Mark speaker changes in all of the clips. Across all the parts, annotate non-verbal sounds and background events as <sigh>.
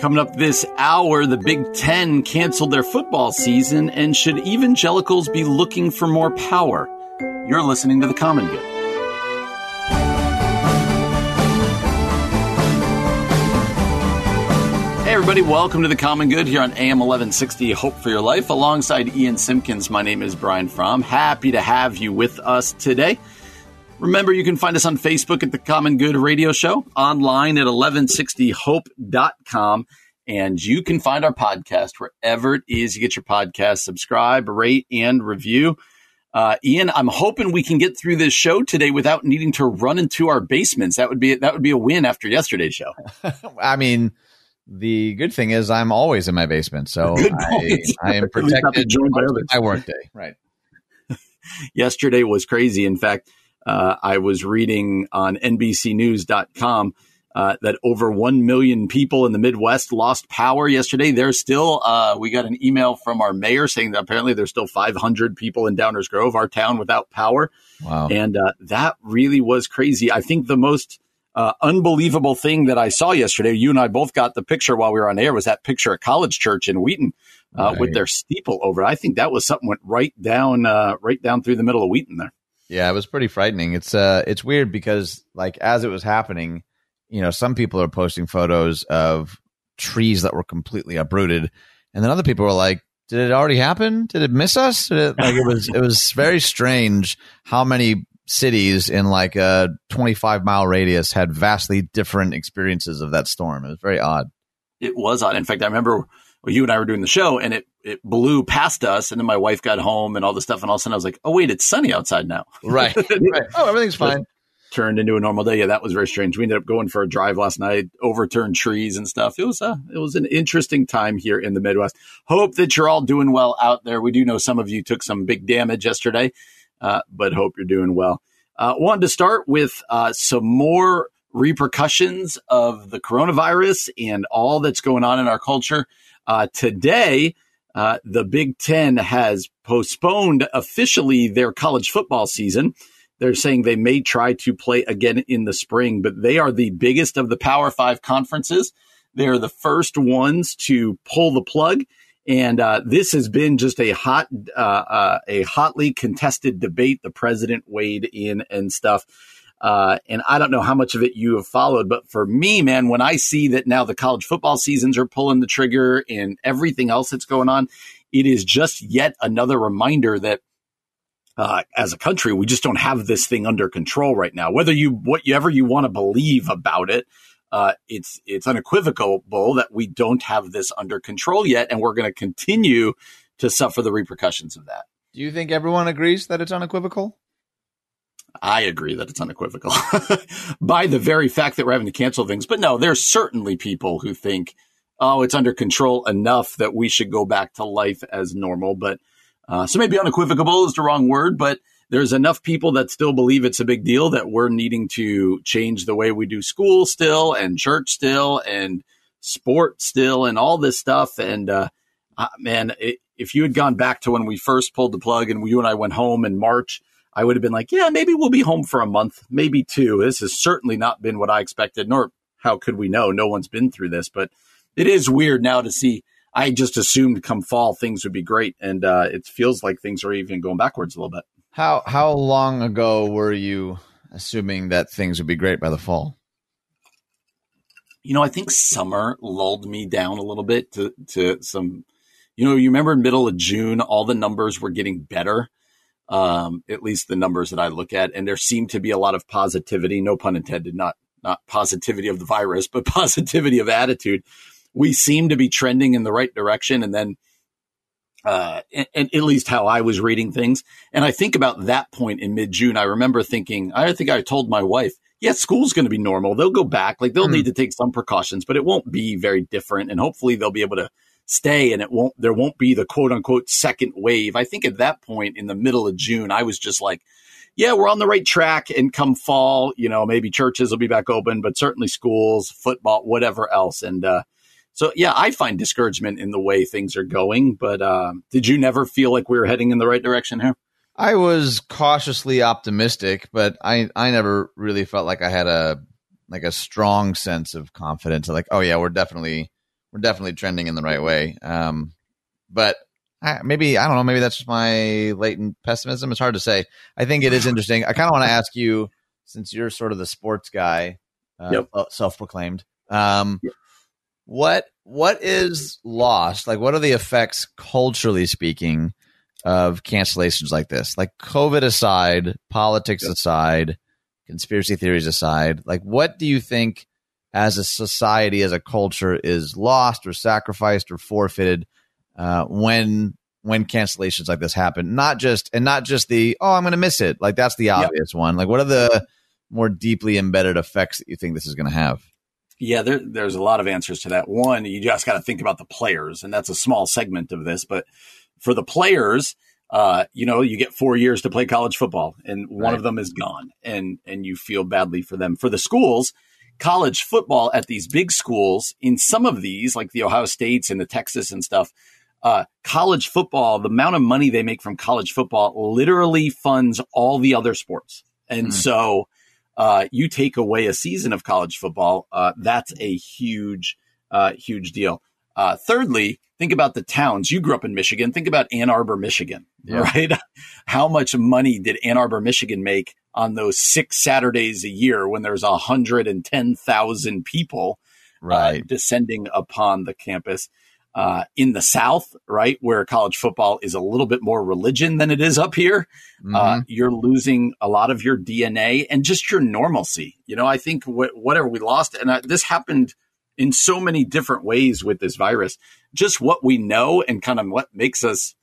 Speaker 1: Coming up this hour, the Big Ten canceled their football season, and should evangelicals be looking for more power? You're listening to The Common Good. Hey, everybody, welcome to The Common Good here on AM 1160 Hope for Your Life. Alongside Ian Simpkins, my name is Brian Fromm. Happy to have you with us today. Remember, you can find us on Facebook at the Common Good Radio Show, online at 1160hope.com, and you can find our podcast wherever it is you get your podcast. Subscribe, rate, and review. Uh, Ian, I'm hoping we can get through this show today without needing to run into our basements. That would be that would be a win after yesterday's show. <laughs>
Speaker 2: I mean, the good thing is I'm always in my basement, so I, I, am <laughs> protected by my workday. Right. <laughs>
Speaker 1: Yesterday was crazy. In fact, uh, I was reading on NBCNews.com uh, that over 1 million people in the Midwest lost power yesterday. There's still, uh, we got an email from our mayor saying that apparently there's still 500 people in Downers Grove, our town, without power.
Speaker 2: Wow.
Speaker 1: And uh, that really was crazy. I think the most uh, unbelievable thing that I saw yesterday, you and I both got the picture while we were on air, was that picture at College Church in Wheaton. Uh, right. With their steeple over, I think that was something went right down, right down through the middle of Wheaton there.
Speaker 2: Yeah, it was pretty frightening. It's uh it's weird because like as it was happening, you know, some people are posting photos of trees that were completely uprooted, and then other people were like, "Did it already happen? Did it miss us?" It, like it was it was very strange how many cities in like a 25 mile radius had vastly different experiences of that storm. It was very odd.
Speaker 1: It was odd. In fact, I remember well, you and I were doing the show and it, it blew past us. And then my wife got home and all the stuff. And all of a sudden I was like, oh, wait, it's sunny outside now.
Speaker 2: Right. <laughs> right. Oh, everything's fine.
Speaker 1: Turned into a normal day. Yeah, that was very strange. We ended up going for a drive last night, overturned trees and stuff. It was uh, it was an interesting time here in the Midwest. Hope that you're all doing well out there. We do know some of you took some big damage yesterday, uh, but hope you're doing well. Uh, wanted to start with uh, some more repercussions of the coronavirus and all that's going on in our culture. Uh, today, uh, the Big Ten has postponed officially their college football season. They're saying they may try to play again in the spring, but they are the biggest of the Power Five conferences. They are the first ones to pull the plug. And uh, this has been just a hot, uh, uh, a hotly contested debate. The president weighed in and stuff. Uh, and I don't know how much of it you have followed, but for me, man, when I see that now the college football seasons are pulling the trigger and everything else that's going on, it is just yet another reminder that uh, as a country, we just don't have this thing under control right now. Whether you whatever you want to believe about it, uh, it's it's unequivocal that we don't have this under control yet, and we're going to continue to suffer the repercussions of that.
Speaker 2: Do you think everyone agrees that it's unequivocal?
Speaker 1: I agree that it's unequivocal <laughs> by the very fact that we're having to cancel things. But no, there's certainly people who think, oh, it's under control enough that we should go back to life as normal. But uh, so maybe unequivocal is the wrong word, but there's enough people that still believe it's a big deal that we're needing to change the way we do school still and church still and sport still and all this stuff. And uh, uh, man, it, if you had gone back to when we first pulled the plug and you and I went home in March I would have been like, yeah, maybe we'll be home for a month, maybe two. This has certainly not been what I expected, nor how could we know? No one's been through this, but it is weird now to see. I just assumed come fall things would be great, and uh, it feels like things are even going backwards a little bit.
Speaker 2: How how long ago were you assuming that things would be great by the fall?
Speaker 1: You know, I think summer lulled me down a little bit to to some. You know, you remember in middle of June, all the numbers were getting better um, at least the numbers that I look at. And there seemed to be a lot of positivity, no pun intended, not, not positivity of the virus, <laughs> but positivity of attitude. We seem to be trending in the right direction. And then, uh, and, and, at least how I was reading things. And I think about that point in mid June, I remember thinking, I think I told my wife, yeah, school's going to be normal. They'll go back. Like they'll mm. need to take some precautions, but it won't be very different. And hopefully they'll be able to stay and it won't there won't be the quote unquote second wave. I think at that point in the middle of June, I was just like, yeah, we're on the right track. And come fall, you know, maybe churches will be back open, but certainly schools, football, whatever else. And uh, so, yeah, I find discouragement in the way things are going. But uh, did you never feel like we were heading in the right direction here?
Speaker 2: I was cautiously optimistic, but I I never really felt like I had a like a strong sense of confidence. Like, oh yeah, we're definitely we're definitely trending in the right way. Um, but I, maybe I don't know. Maybe that's just my latent pessimism. It's hard to say. I think it is <laughs> interesting. I kind of want to ask you, since you're sort of the sports guy, uh,
Speaker 1: Yep.
Speaker 2: uh, self-proclaimed. Um,
Speaker 1: Yep.
Speaker 2: What what is lost? Like, what are the effects culturally speaking of cancellations like this? Like COVID aside, politics
Speaker 1: Yep.
Speaker 2: aside, conspiracy theories aside, like what do you think as a society, as a culture, is lost or sacrificed or forfeited uh, when when cancellations like this happen? Not just and not just the oh, I'm going to miss it. Like that's the
Speaker 1: Yep.
Speaker 2: obvious one. Like what are the more deeply embedded effects that you think this is going to have?
Speaker 1: Yeah, there, there's a lot of answers to that. One, you just got to think about the players, and that's a small segment of this. But for the players, uh, you know, you get four years to play college football, and one
Speaker 2: Right.
Speaker 1: of them is gone, and and you feel badly for them. For the schools, college football at these big schools, in some of these, like the Ohio States and the Texas and stuff, uh, college football, the amount of money they make from college football literally funds all the other sports, and
Speaker 2: Hmm.
Speaker 1: so uh, you take away a season of college football, uh, that's a huge, uh, huge deal. Uh, thirdly, think about the towns. You grew up in Michigan. Think about Ann Arbor, Michigan,
Speaker 2: Yeah.
Speaker 1: right? <laughs> How much money did Ann Arbor, Michigan make on those six Saturdays a year when there's 110,000 people uh, descending upon the campus? Uh, in the South, right, where college football is a little bit more religion than it is up here,
Speaker 2: Mhm.
Speaker 1: uh, you're losing a lot of your DNA and just your normalcy. You know, I think wh- whatever we lost, and uh, this happened in so many different ways with this virus, just what we know and kind of what makes us,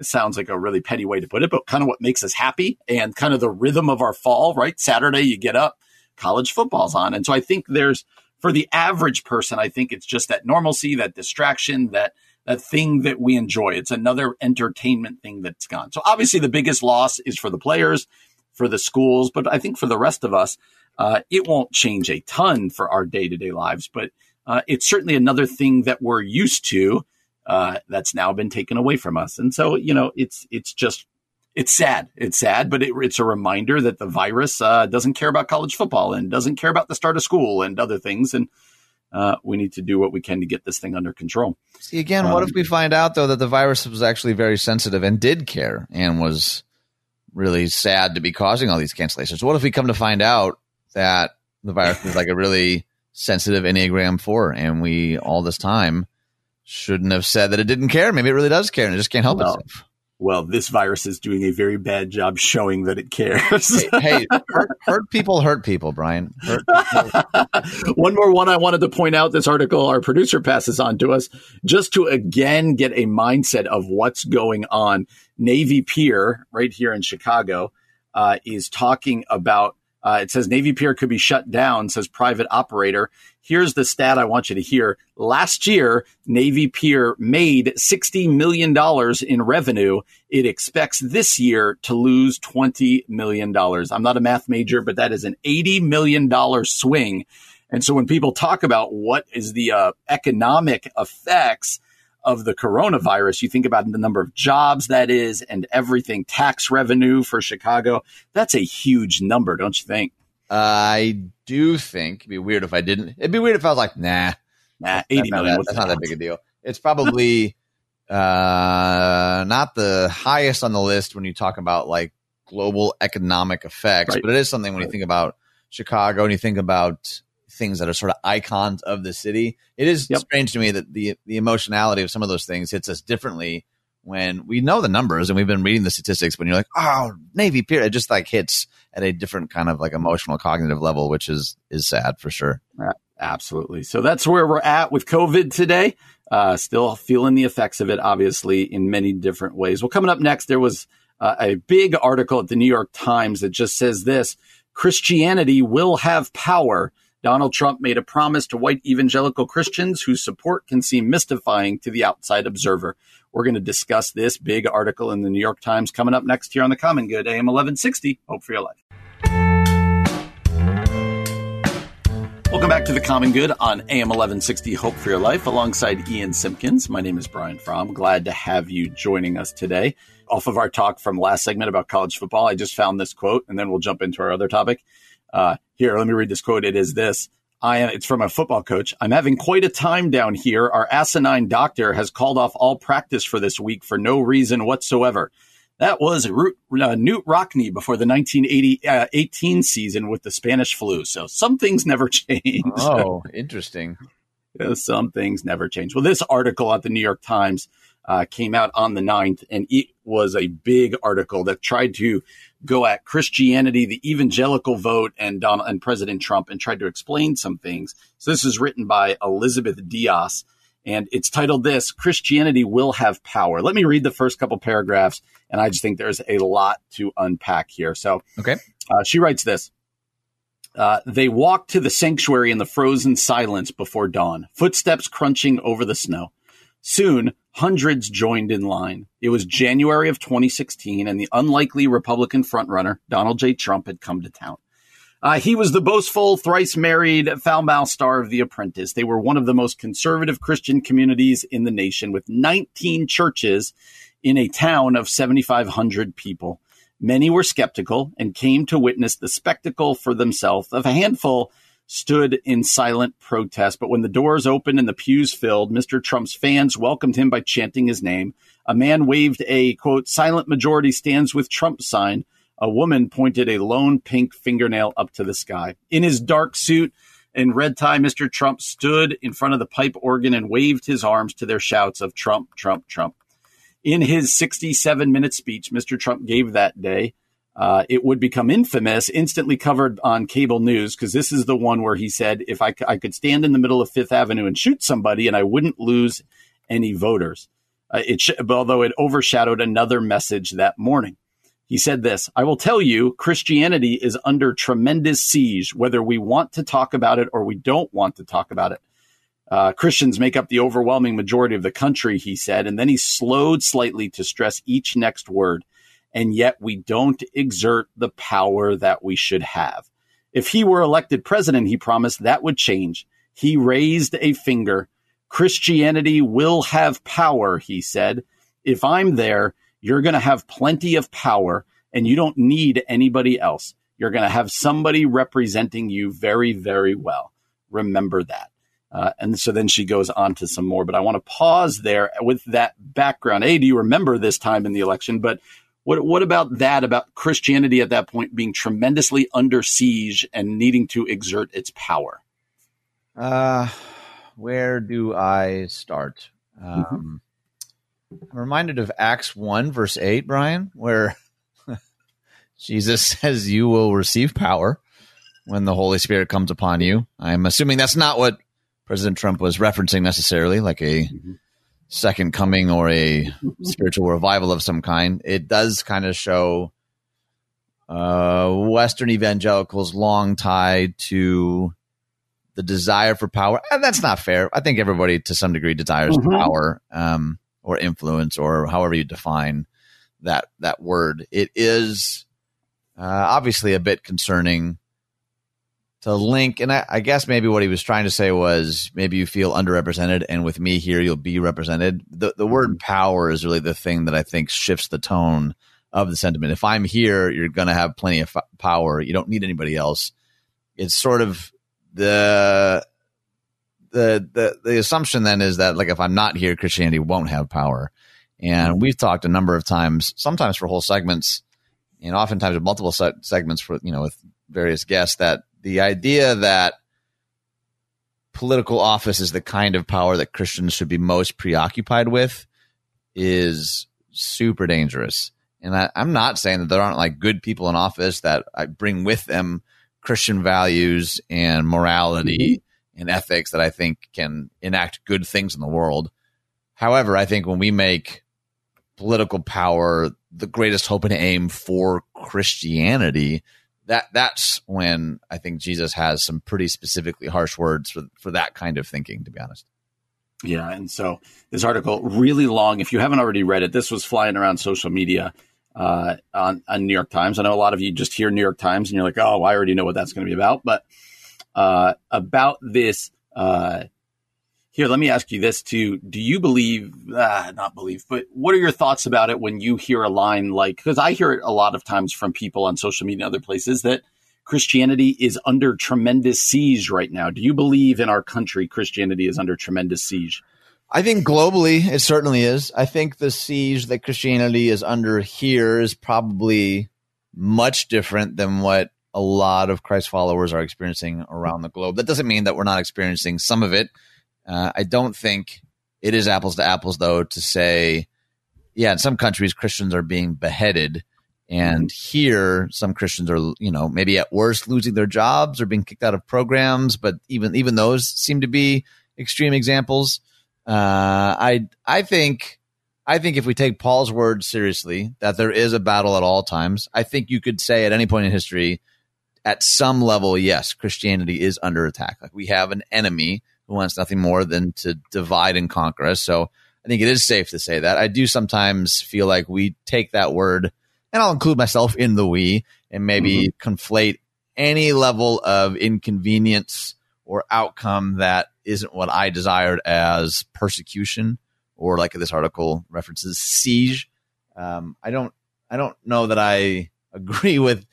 Speaker 1: sounds like a really petty way to put it, but kind of what makes us happy and kind of the rhythm of our fall, right? Saturday, you get up, college football's on. And so I think there's, for the average person, I think it's just that normalcy, that distraction, that that thing that we enjoy. It's another entertainment thing that's gone. So obviously the biggest loss is for the players, for the schools, but I think for the rest of us, uh, it won't change a ton for our day to day lives. But uh, it's certainly another thing that we're used to uh, that's now been taken away from us. And so you know, it's it's just it's sad. It's sad, but it, it's a reminder that the virus uh, doesn't care about college football and doesn't care about the start of school and other things. And uh, we need to do what we can to get this thing under control.
Speaker 2: See again, what
Speaker 1: Um,
Speaker 2: if we find out though that the virus was actually very sensitive and did care and was really sad to be causing all these cancellations? What if we come to find out that the virus is like a really sensitive Enneagram four and we all this time shouldn't have said that it didn't care? Maybe it really does care and it just can't help
Speaker 1: Well,
Speaker 2: itself.
Speaker 1: Well, this virus is doing a very bad job showing that it cares.
Speaker 2: Hey, hey hurt, hurt people hurt people, Brian. Hurt people. <laughs>
Speaker 1: one more one I wanted to point out this article our producer passes on to us just to again get a mindset of what's going on. Navy Pier, right here in Chicago, uh, is talking about. Uh, it says Navy Pier could be shut down, says private operator. Here's the stat I want you to hear. Last year, Navy Pier made $60 million in revenue. It expects this year to lose $20 million. I'm not a math major, but that is an $80 million swing. And so when people talk about what is the uh, economic effects of the coronavirus, you think about the number of jobs that is and everything, tax revenue for Chicago. That's a huge number, don't you think?
Speaker 2: I do think it'd be weird if I didn't. It'd be weird if I was like, nah,
Speaker 1: Nah, 80
Speaker 2: not that- that's not that big a deal. It's probably <laughs> uh, not the highest on the list when you talk about like global economic effects,
Speaker 1: Right.
Speaker 2: but it is something when you think about Chicago and you think about things that are sort of icons of the city. It is
Speaker 1: Yep.
Speaker 2: strange to me that the the emotionality of some of those things hits us differently when we know the numbers and we've been reading the statistics. When you're like, oh, Navy Pier, it just like hits at a different kind of like emotional cognitive level, which is is sad for sure.
Speaker 1: Absolutely. So that's where we're at with COVID today. Uh, still feeling the effects of it, obviously, in many different ways. Well, coming up next, there was uh, a big article at the New York Times that just says this Christianity will have power. Donald Trump made a promise to white evangelical Christians whose support can seem mystifying to the outside observer. We're going to discuss this big article in the New York Times coming up next here on the Common Good, AM 1160. Hope for your life. Welcome back to the Common Good on AM 1160 Hope for Your Life alongside Ian Simpkins. My name is Brian Fromm. Glad to have you joining us today. Off of our talk from last segment about college football, I just found this quote and then we'll jump into our other topic. Uh, here, let me read this quote. It is this I, am, it's from a football coach. I'm having quite a time down here. Our asinine doctor has called off all practice for this week for no reason whatsoever. That was Root, uh, Knute Rockne before the 1918 uh, season with the Spanish flu. So some things never <laughs> change.
Speaker 2: Oh, interesting. <laughs>
Speaker 1: some things never change. Well, this article at the New York Times uh, came out on the 9th, and it was a big article that tried to go at Christianity, the evangelical vote, and Donald and President Trump, and tried to explain some things. So this is written by Elizabeth Dias, and it's titled "This Christianity Will Have Power." Let me read the first couple paragraphs, and I just think there's a lot to unpack here. So,
Speaker 2: okay,
Speaker 1: uh, she writes this. Uh, they walked to the sanctuary in the frozen silence before dawn, footsteps crunching over the snow. Soon, hundreds joined in line. It was January of 2016, and the unlikely Republican frontrunner, Donald J. Trump, had come to town. Uh, he was the boastful, thrice married, foul mouthed star of The Apprentice. They were one of the most conservative Christian communities in the nation, with 19 churches in a town of 7,500 people. Many were skeptical and came to witness the spectacle for themselves of a handful stood in silent protest. But when the doors opened and the pews filled, Mr. Trump's fans welcomed him by chanting his name. A man waved a quote, silent majority stands with Trump sign. A woman pointed a lone pink fingernail up to the sky. In his dark suit and red tie, Mr. Trump stood in front of the pipe organ and waved his arms to their shouts of Trump, Trump, Trump. In his 67 minute speech, Mr. Trump gave that day, uh, it would become infamous, instantly covered on cable news, because this is the one where he said, if I, I could stand in the middle of Fifth Avenue and shoot somebody and I wouldn't lose any voters. Uh, it sh- although it overshadowed another message that morning. He said this I will tell you, Christianity is under tremendous siege, whether we want to talk about it or we don't want to talk about it. Uh, Christians make up the overwhelming majority of the country, he said. And then he slowed slightly to stress each next word and yet we don't exert the power that we should have. If he were elected president, he promised that would change. He raised a finger. Christianity will have power, he said. If I'm there, you're going to have plenty of power and you don't need anybody else. You're going to have somebody representing you very, very well. Remember that. Uh, and so then she goes on to some more, but I want to pause there with that background. A, do you remember this time in the election? But what what about that? About Christianity at that point being tremendously under siege and needing to exert its power?
Speaker 2: Uh, where do I start? Um, I'm reminded of Acts one verse eight, Brian, where <laughs> Jesus says, "You will receive power when the Holy Spirit comes upon you." I'm assuming that's not what President Trump was referencing necessarily, like a mm-hmm second coming or a <laughs> spiritual revival of some kind. It does kind of show uh, Western evangelicals long tied to the desire for power. And that's not fair. I think everybody to some degree desires mm-hmm. power um, or influence or however you define that that word. It is uh, obviously a bit concerning to link. And I, I, guess maybe what he was trying to say was maybe you feel underrepresented, and with me here, you'll be represented. The the word mm-hmm. power is really the thing that I think shifts the tone of the sentiment. If I'm here, you're going to have plenty of f- power. You don't need anybody else. It's sort of the the the the assumption then is that like if I'm not here, Christianity won't have power. And mm-hmm. we've talked a number of times, sometimes for whole segments, and oftentimes with multiple se- segments for you know with various guests that the idea that political office is the kind of power that Christians should be most preoccupied with is super dangerous. And I, am not saying that there aren't like good people in office that I bring with them Christian values and morality mm-hmm. and ethics that I think can enact good things in the world. However, I think when we make political power the greatest hope and aim for Christianity, that that's when I think Jesus has some pretty specifically harsh words for for that kind of thinking. To be honest.
Speaker 1: Yeah, and so this article really long. If you haven't already read it, this was flying around social media uh, on on New York Times. I know a lot of you just hear New York Times and you're like, oh, I already know what that's going to be about. But uh, about this uh, here, let me ask you this too. Do you believe, uh, not believe, but what are your thoughts about it when you hear a line like, because I hear it a lot of times from people on social media and other places that Christianity is under tremendous siege right now. Do you believe in our country Christianity is under tremendous siege?
Speaker 2: I think globally it certainly is. I think the siege that Christianity is under here is probably much different than what a lot of Christ followers are experiencing around the globe. That doesn't mean that we're not experiencing some of it. Uh, I don't think it is apples to apples, though, to say, yeah, in some countries Christians are being beheaded, and here some Christians are, you know, maybe at worst losing their jobs or being kicked out of programs. But even even those seem to be extreme examples. Uh, I I think I think if we take Paul's words seriously, that there is a battle at all times. I think you could say at any point in history, at some level, yes, Christianity is under attack. Like we have an enemy who wants nothing more than to divide and conquer us. So I think it is safe to say that. I do sometimes feel like we take that word, and I'll include myself in the we, and maybe mm-hmm. conflate any level of inconvenience or outcome that isn't what I desired as persecution or like this article references siege. Um, I don't I don't know that I <laughs> agree with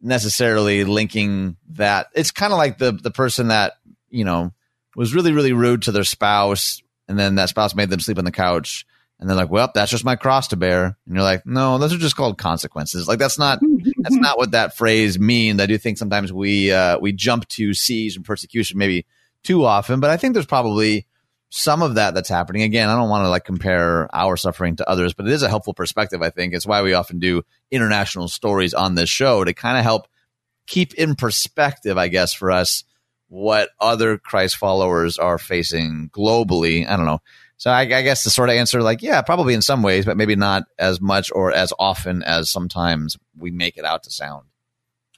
Speaker 2: necessarily linking that. It's kind of like the the person that you know was really really rude to their spouse, and then that spouse made them sleep on the couch. And they're like, "Well, that's just my cross to bear." And you're like, "No, those are just called consequences. Like that's not that's not what that phrase means." I do think sometimes we uh, we jump to siege and persecution maybe too often, but I think there's probably some of that that's happening. Again, I don't want to like compare our suffering to others, but it is a helpful perspective. I think it's why we often do international stories on this show to kind of help keep in perspective, I guess, for us what other Christ followers are facing globally. I don't know. So I, I guess the sort of answer, like, yeah, probably in some ways, but maybe not as much or as often as sometimes we make it out to sound.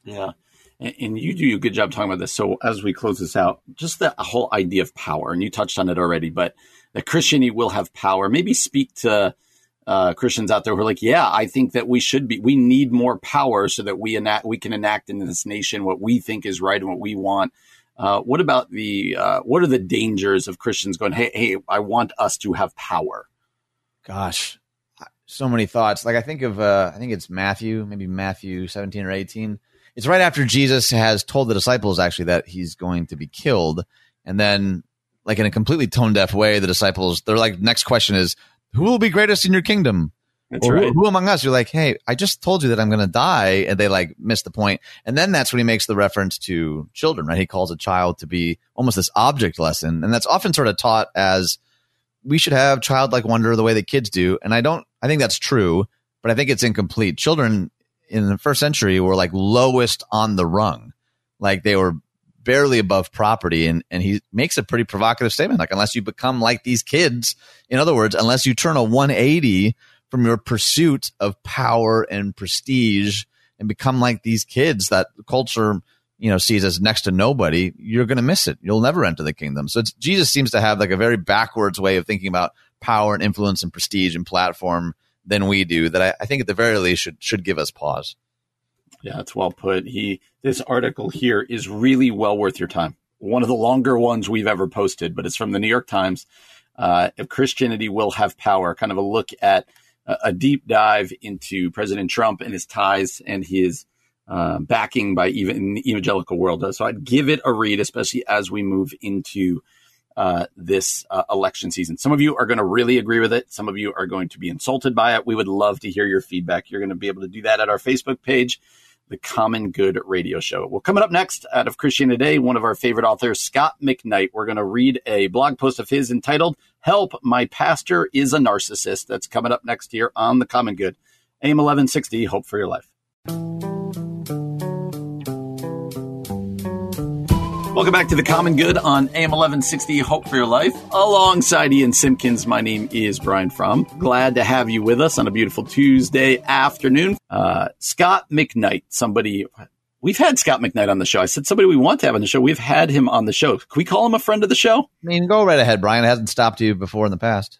Speaker 1: Yeah and you do a good job talking about this. So as we close this out, just the whole idea of power, and you touched on it already, but that Christianity will have power. Maybe speak to uh, Christians out there who are like, yeah, I think that we should be, we need more power so that we enact, we can enact in this nation what we think is right and what we want. Uh, what about the, uh, what are the dangers of Christians going, hey, hey, I want us to have power?
Speaker 2: Gosh, so many thoughts. Like I think of, uh, I think it's Matthew, maybe Matthew 17 or 18 it's right after Jesus has told the disciples actually that he's going to be killed. And then, like in a completely tone deaf way, the disciples, they're like, next question is, who will be greatest in your kingdom?
Speaker 1: That's or, right.
Speaker 2: Who, who, among us? You're like, hey, I just told you that I'm going to die. And they like miss the point. And then that's when he makes the reference to children, right? He calls a child to be almost this object lesson. And that's often sort of taught as we should have childlike wonder the way that kids do. And I don't, I think that's true, but I think it's incomplete. Children in the first century were like lowest on the rung. Like they were barely above property. And, and he makes a pretty provocative statement. Like, unless you become like these kids, in other words, unless you turn a 180 from your pursuit of power and prestige and become like these kids that culture, you know, sees as next to nobody, you're going to miss it. You'll never enter the kingdom. So Jesus seems to have like a very backwards way of thinking about power and influence and prestige and platform than we do that I, I think at the very least should should give us pause.
Speaker 1: Yeah, it's well put. He this article here is really well worth your time. One of the longer ones we've ever posted, but it's from the New York Times. Uh, if Christianity will have power, kind of a look at a, deep dive into President Trump and his ties and his uh, backing by even the evangelical world. So I'd give it a read, especially as we move into uh, this uh, election season. Some of you are going to really agree with it. Some of you are going to be insulted by it. We would love to hear your feedback. You're going to be able to do that at our Facebook page, The Common Good Radio Show. Well, coming up next out of Christian Today, one of our favorite authors, Scot McKnight. We're going to read a blog post of his entitled Help, My Pastor is a Narcissist. That's coming up next year on The Common Good. AM 1160, Hope for Your Life. Welcome back to the Common Good on AM 1160 Hope for Your Life. Alongside Ian Simpkins, my name is Brian Fromm. Glad to have you with us on a beautiful Tuesday afternoon. Uh, Scot McKnight, somebody, we've had Scot McKnight on the show. I said somebody we want to have on the show. We've had him on the show. Can we call him a friend of the show? I
Speaker 2: mean, go right ahead, Brian. It hasn't stopped you before in the past.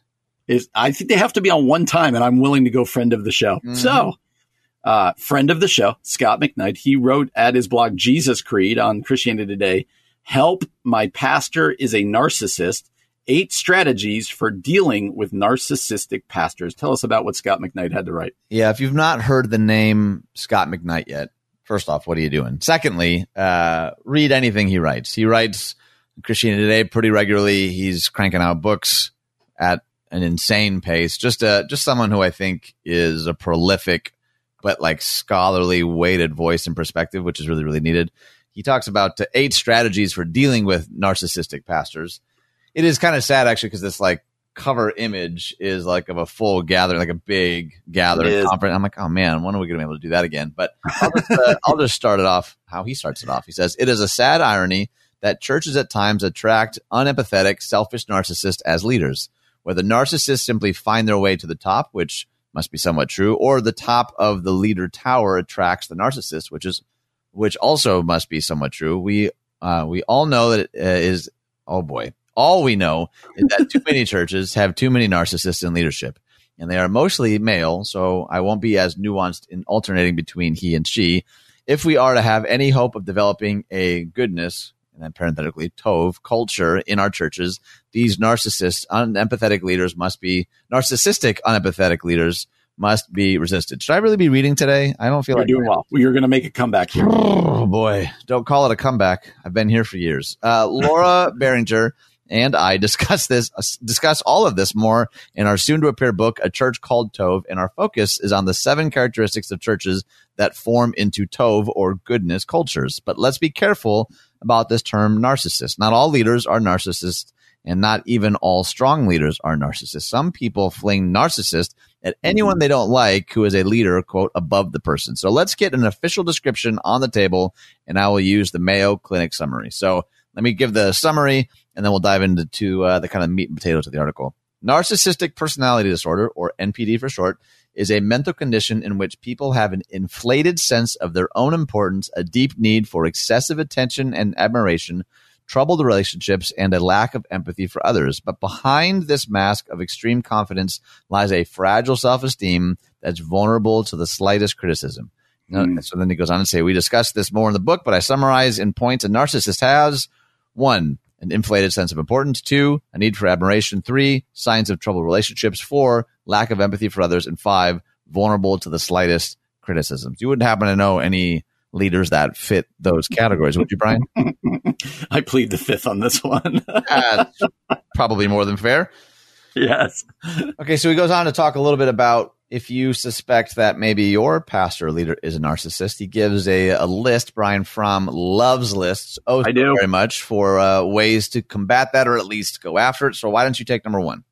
Speaker 1: Is I think they have to be on one time, and I'm willing to go friend of the show. Mm-hmm. So, uh, friend of the show, Scot McKnight, he wrote at his blog Jesus Creed on Christianity Today Help, my pastor is a narcissist. Eight strategies for dealing with narcissistic pastors. Tell us about what Scot McKnight had to write.
Speaker 2: Yeah, if you've not heard the name Scot McKnight yet, first off, what are you doing? Secondly, uh, read anything he writes. He writes Christianity Today pretty regularly. He's cranking out books at an insane pace. Just a just someone who I think is a prolific but like scholarly weighted voice and perspective, which is really really needed. He talks about uh, eight strategies for dealing with narcissistic pastors. It is kind of sad actually because this like cover image is like of a full gathering, like a big gathering conference. I'm like, oh man, when are we going to be able to do that again? But I'll just, uh, <laughs> I'll just start it off how he starts it off. He says, It is a sad irony that churches at times attract unempathetic, selfish narcissists as leaders, where the narcissists simply find their way to the top, which must be somewhat true, or the top of the leader tower attracts the narcissist, which is which also must be somewhat true. We uh, we all know that it uh, oh boy all we know is that too many <laughs> churches have too many narcissists in leadership, and they are mostly male. So I won't be as nuanced in alternating between he and she. If we are to have any hope of developing a goodness, and then parenthetically, tov culture in our churches, these narcissist, unempathetic leaders must be narcissistic, unempathetic leaders must be resisted. Should I really be reading today? I don't feel
Speaker 1: You're
Speaker 2: like
Speaker 1: doing well. You're going to make a comeback here.
Speaker 2: Oh boy, don't call it a comeback. I've been here for years. Uh, Laura <laughs> Barringer and I discuss this, uh, discuss all of this more in our soon to appear book, A Church Called Tov, And our focus is on the seven characteristics of churches that form into Tov or goodness cultures. But let's be careful about this term narcissist. Not all leaders are narcissists and not even all strong leaders are narcissists. Some people fling narcissist at anyone they don't like who is a leader, quote, above the person. So let's get an official description on the table and I will use the Mayo Clinic summary. So let me give the summary and then we'll dive into to, uh, the kind of meat and potatoes of the article. Narcissistic personality disorder, or NPD for short, is a mental condition in which people have an inflated sense of their own importance, a deep need for excessive attention and admiration, troubled relationships, and a lack of empathy for others. But behind this mask of extreme confidence lies a fragile self esteem that's vulnerable to the slightest criticism. Mm. So then he goes on to say, We discussed this more in the book, but I summarize in points a narcissist has one, an inflated sense of importance. Two, a need for admiration. Three, signs of troubled relationships. Four, lack of empathy for others. And five, vulnerable to the slightest criticisms. You wouldn't happen to know any leaders that fit those categories, would you, Brian? <laughs>
Speaker 1: I plead the fifth on this one.
Speaker 2: uh, probably more than fair.
Speaker 1: Yes.
Speaker 2: Okay, so he goes on to talk a little bit about if you suspect that maybe your pastor leader is a narcissist, he gives a, a list. Brian Fromm loves lists. Oh, I do very much for uh, ways to combat that or at least go after it. So why don't you take number one?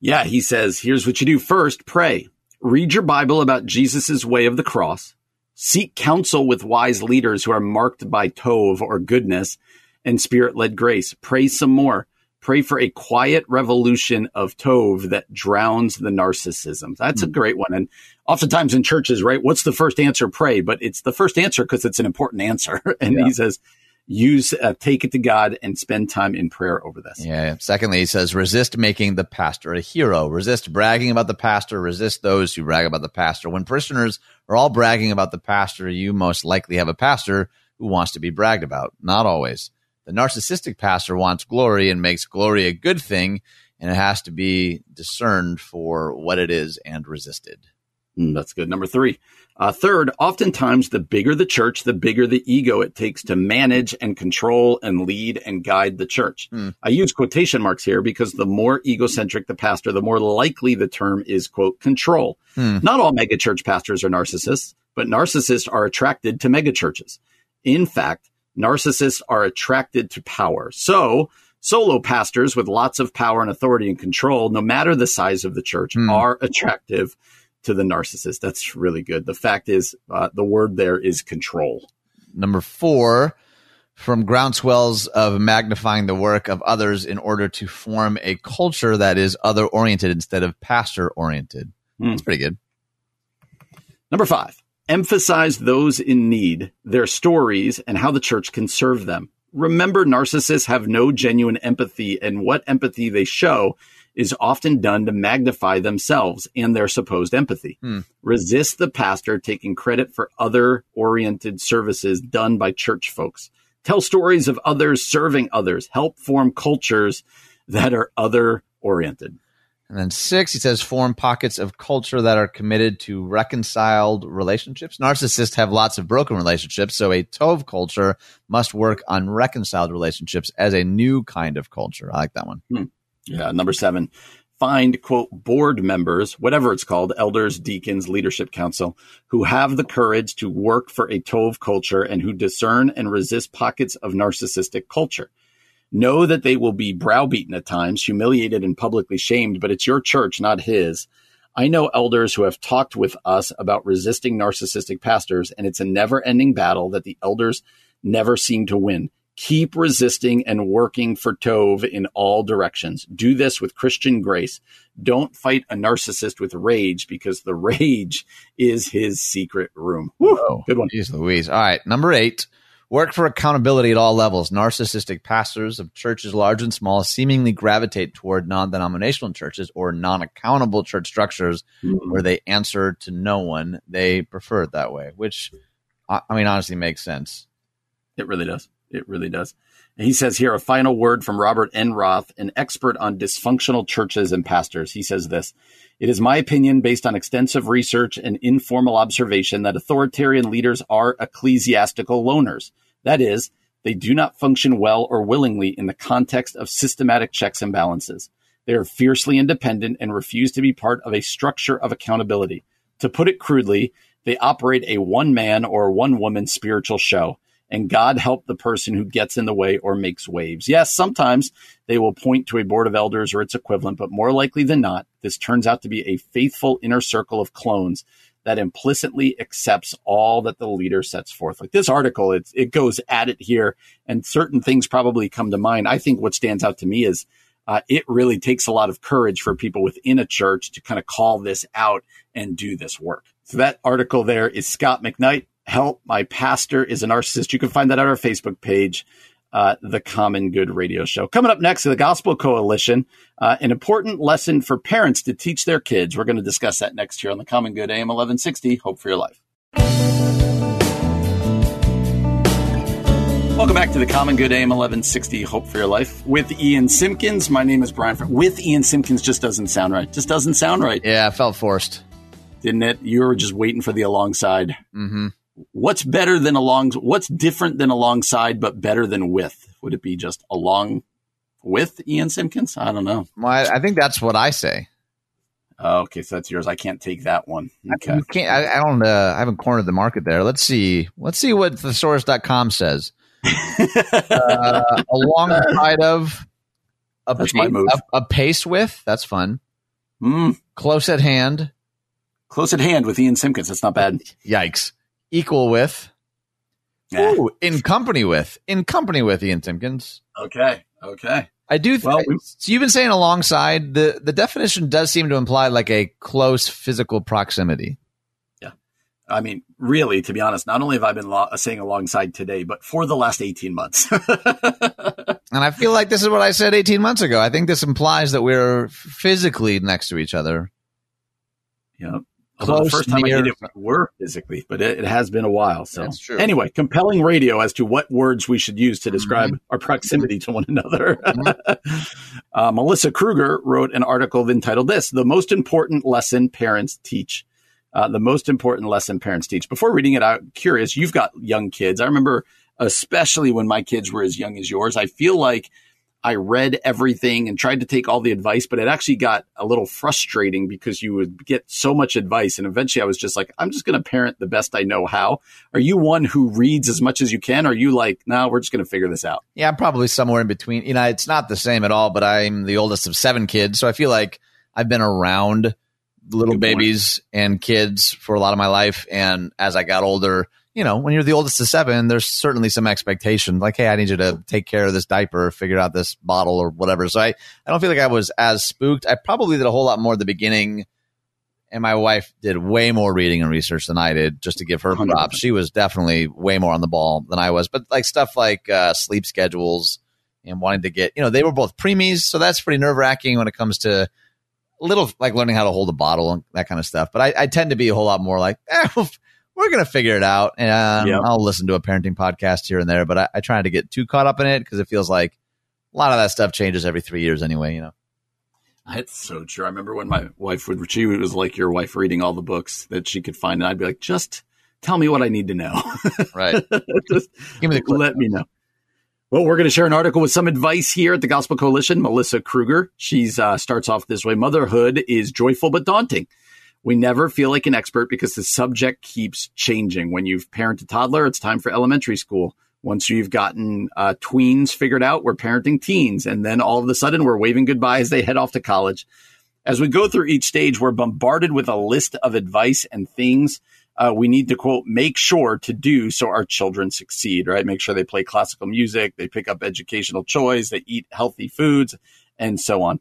Speaker 1: Yeah, he says, here's what you do first pray. Read your Bible about Jesus' way of the cross. Seek counsel with wise leaders who are marked by Tov or goodness and spirit led grace. Pray some more. Pray for a quiet revolution of Tov that drowns the narcissism. That's mm. a hmm. great one. And oftentimes in churches, right? What's the first answer? Pray, but it's the first answer because it's an important answer. <laughs> and yeah. he says, use, uh, take it to God and spend time in prayer over this.
Speaker 2: Yeah. Secondly, he says, resist making the pastor a hero. Resist bragging about the pastor. Resist those who brag about the pastor. When parishioners are all bragging about the pastor, you most likely have a pastor who wants to be bragged about. Not always. The narcissistic pastor wants glory and makes glory a good thing, and it has to be discerned for what it is and resisted.
Speaker 1: Mm, that's good. Number three. Uh, third, oftentimes the bigger the church, the bigger the ego it takes to manage and control and lead and guide the church. Mm. I use quotation marks here because the more egocentric the pastor, the more likely the term is, quote, control. Mm. Not all megachurch pastors are narcissists, but narcissists are attracted to megachurches. In fact, narcissists are attracted to power. So, solo pastors with lots of power and authority and control, no matter the size of the church, mm. are attractive to the narcissist. That's really good. The fact is, uh, the word there is control.
Speaker 2: Number four, from groundswells of magnifying the work of others in order to form a culture that is other oriented instead of pastor oriented. Mm. That's pretty good.
Speaker 1: Number five, emphasize those in need, their stories, and how the church can serve them. Remember, narcissists have no genuine empathy, and what empathy they show is often done to magnify themselves and their supposed empathy. Hmm. Resist the pastor taking credit for other oriented services done by church folks. Tell stories of others serving others. Help form cultures that are other oriented.
Speaker 2: And then six, he says form pockets of culture that are committed to reconciled relationships. Narcissists have lots of broken relationships, so a Tov culture must work on reconciled relationships as a new kind of culture. I like that one.
Speaker 1: Hmm. Yeah. Number seven, find quote board members, whatever it's called, elders, deacons, leadership council, who have the courage to work for a Tov culture and who discern and resist pockets of narcissistic culture. Know that they will be browbeaten at times, humiliated and publicly shamed, but it's your church, not his. I know elders who have talked with us about resisting narcissistic pastors, and it's a never ending battle that the elders never seem to win. Keep resisting and working for Tov in all directions. Do this with Christian grace. Don't fight a narcissist with rage because the rage is his secret room.
Speaker 2: Woo, good one. Jeez Louise. All right. Number eight. Work for accountability at all levels. Narcissistic pastors of churches large and small seemingly gravitate toward non denominational churches or non accountable church structures mm-hmm. where they answer to no one. They prefer it that way, which, I mean, honestly makes sense.
Speaker 1: It really does. It really does. he says here a final word from Robert Enroth, an expert on dysfunctional churches and pastors. He says this It is my opinion, based on extensive research and informal observation, that authoritarian leaders are ecclesiastical loners. That is, they do not function well or willingly in the context of systematic checks and balances. They are fiercely independent and refuse to be part of a structure of accountability. To put it crudely, they operate a one man or one woman spiritual show and God help the person who gets in the way or makes waves. Yes, sometimes they will point to a board of elders or its equivalent, but more likely than not, this turns out to be a faithful inner circle of clones that implicitly accepts all that the leader sets forth. Like this article, it, it goes at it here, and certain things probably come to mind. I think what stands out to me is uh, it really takes a lot of courage for people within a church to kind of call this out and do this work. So that article there is Scot McKnight help. My pastor is a narcissist. You can find that on our Facebook page, uh, the Common Good Radio Show. Coming up next, the Gospel Coalition, uh, an important lesson for parents to teach their kids. We're going to discuss that next here on the Common Good AM 1160. Hope for your life. Welcome back to the Common Good AM 1160 Hope for Your Life with Ian Simpkins. My name is Brian. With Ian Simpkins just doesn't sound right. Just doesn't sound right.
Speaker 2: Yeah, I felt forced.
Speaker 1: Didn't it? You were just waiting for the alongside.
Speaker 2: Mm-hmm
Speaker 1: what's better than along what's different than alongside but better than with? Would it be just along with ian simpkins i don't know.
Speaker 2: Well, I, I think that's what i say.
Speaker 1: Oh, okay so that's yours. I can't take that one. Okay.
Speaker 2: you can't i, I don't uh, i haven't cornered the market there. Let's see let's see what thesaurus.com says. <laughs> Uh, alongside of a, pace, a, a, pace with that's fun.
Speaker 1: Mm.
Speaker 2: close at hand.
Speaker 1: Close at hand with ian simpkins that's not bad.
Speaker 2: Yikes equal with, yeah. Ooh, in company with, in company with Ian Simpkins.
Speaker 1: Okay. Okay.
Speaker 2: I do. Th- well, so you've been saying alongside the the definition does seem to imply like a close physical proximity.
Speaker 1: Yeah, I mean, really, to be honest, not only have I been lo- saying alongside today, but for the last eighteen months. <laughs>
Speaker 2: and I feel like this is what I said eighteen months ago. I think this implies that we're physically next to each other.
Speaker 1: Yeah. Although the first time near. I did it, we were physically, but it, it, has been a while. So anyway, compelling radio as to what words we should use to describe mm-hmm. our proximity to one another. Mm-hmm. <laughs> uh, Melissa Kruger wrote an article entitled "This: The Most Important Lesson Parents Teach." Uh, the most important lesson parents teach. Before reading it, I'm curious. You've got young kids. I remember, especially when my kids were as young as yours. I feel like I read everything and tried to take all the advice, but it actually got a little frustrating because you would get so much advice. And eventually I was just like, I'm just going to parent the best I know how. Are you one who reads as much as you can? Or are you like, no, we're just going to figure this out?
Speaker 2: Yeah, I'm probably somewhere in between. You know, it's not the same at all, but I'm the oldest of seven kids. So I feel like I've been around little Good babies point. and kids for a lot of my life. And as I got older, you know, when you're the oldest of seven, there's certainly some expectation like, hey, I need you to take care of this diaper, figure out this bottle or whatever. So I, I don't feel like I was as spooked. I probably did a whole lot more at the beginning. And my wife did way more reading and research than I did, just to give her props. She was definitely way more on the ball than I was. But like stuff like uh, sleep schedules and wanting to get, you know, they were both preemies, so that's pretty nerve wracking when it comes to little like learning how to hold a bottle and that kind of stuff. But I, I tend to be a whole lot more like, <laughs> eh, we're gonna figure it out. And yep. I'll listen to a parenting podcast here and there, but I, I try to get too caught up in it because it feels like a lot of that stuff changes every three years anyway. You know.
Speaker 1: That's so true. I remember when my wife would, she was like your wife reading all the books that she could find. And I'd be like, just tell me what I need to know. <laughs>
Speaker 2: Right.
Speaker 1: just
Speaker 2: Give me the clip.
Speaker 1: let me know. Well, we're going to share an article with some advice here at the Gospel Coalition. Melissa Kruger, she's uh, starts off this way: Motherhood is joyful but daunting. We never feel like an expert because the subject keeps changing. When you've parented a toddler, it's time for elementary school. Once you've gotten uh, tweens figured out, we're parenting teens, and then all of a sudden we're waving goodbye as they head off to college. As we go through each stage, we're bombarded with a list of advice and things uh, we need to quote make sure to do so our children succeed right make sure they play classical music they pick up educational choice they eat healthy foods and so on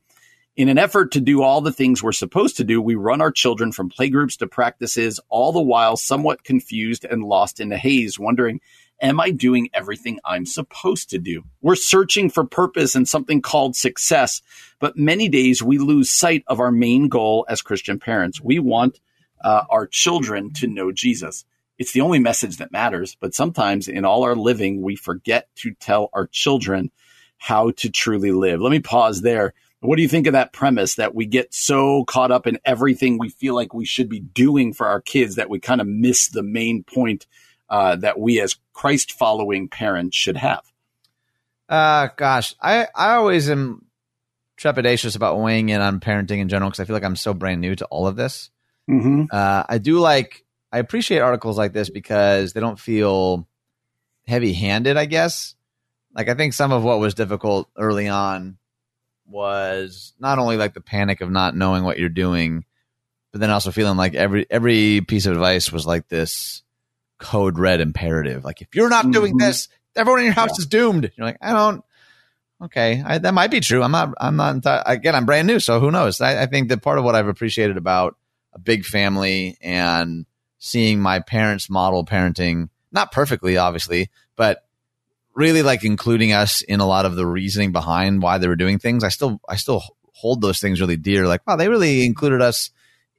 Speaker 1: in an effort to do all the things we're supposed to do we run our children from playgroups to practices all the while somewhat confused and lost in the haze wondering am i doing everything i'm supposed to do we're searching for purpose and something called success but many days we lose sight of our main goal as christian parents we want uh, our children to know Jesus. It's the only message that matters. But sometimes in all our living, we forget to tell our children how to truly live. Let me pause there. What do you think of that premise that we get so caught up in everything we feel like we should be doing for our kids that we kind of miss the main point uh, that we as Christ following parents should have?
Speaker 2: Uh, gosh, I, I always am trepidatious about weighing in on parenting in general because I feel like I'm so brand new to all of this.
Speaker 1: Mm-hmm.
Speaker 2: Uh, I do like, I appreciate articles like this because they don't feel heavy handed, I guess. Like, I think some of what was difficult early on was not only like the panic of not knowing what you're doing, but then also feeling like every every piece of advice was like this code red imperative. Like if you're not doing
Speaker 1: Mhm.
Speaker 2: this, everyone in your house
Speaker 1: Yeah.
Speaker 2: is doomed. You're like, I don't. Okay, I, that might be true. I'm not. I'm not. Again, I'm brand new, so who knows? I, I think that part of what I've appreciated about a big family and seeing my parents model parenting, not perfectly, obviously, but really like including us in a lot of the reasoning behind why they were doing things. I still, I still hold those things really dear. Like, wow, they really included us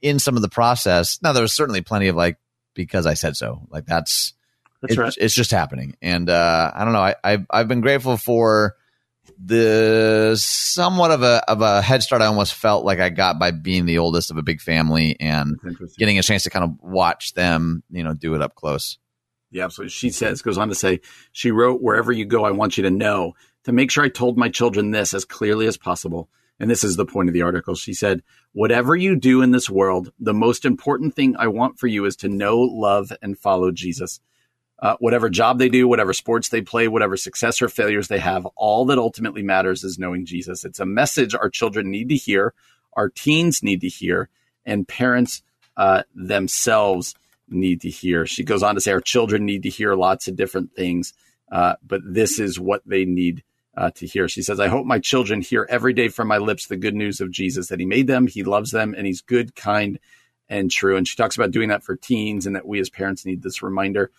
Speaker 2: in some of the process. Now, there was certainly plenty of like, because I said so. Like that's,
Speaker 1: That's
Speaker 2: it's,
Speaker 1: right.
Speaker 2: it's just happening. And uh, I don't know. I, I've I've been grateful for the somewhat of a of a head start I almost felt like I got by being the oldest of a big family and getting a chance to kind of watch them, you know, do it up close.
Speaker 1: Yeah, absolutely. She says, goes on to say, she wrote, Wherever you go, I want you to know to make sure I told my children this as clearly as possible. And this is the point of the article. She said, Whatever you do in this world, the most important thing I want for you is to know, love, and follow Jesus. Uh, whatever job they do, whatever sports they play, whatever success or failures they have, all that ultimately matters is knowing Jesus. It's a message our children need to hear, our teens need to hear, and parents uh, themselves need to hear. She goes on to say our children need to hear lots of different things, uh, but this is what they need uh, to hear. She says, I hope my children hear every day from my lips the good news of Jesus, that he made them, he loves them, and he's good, kind, and true. And she talks about doing that for teens and that we as parents need this reminder.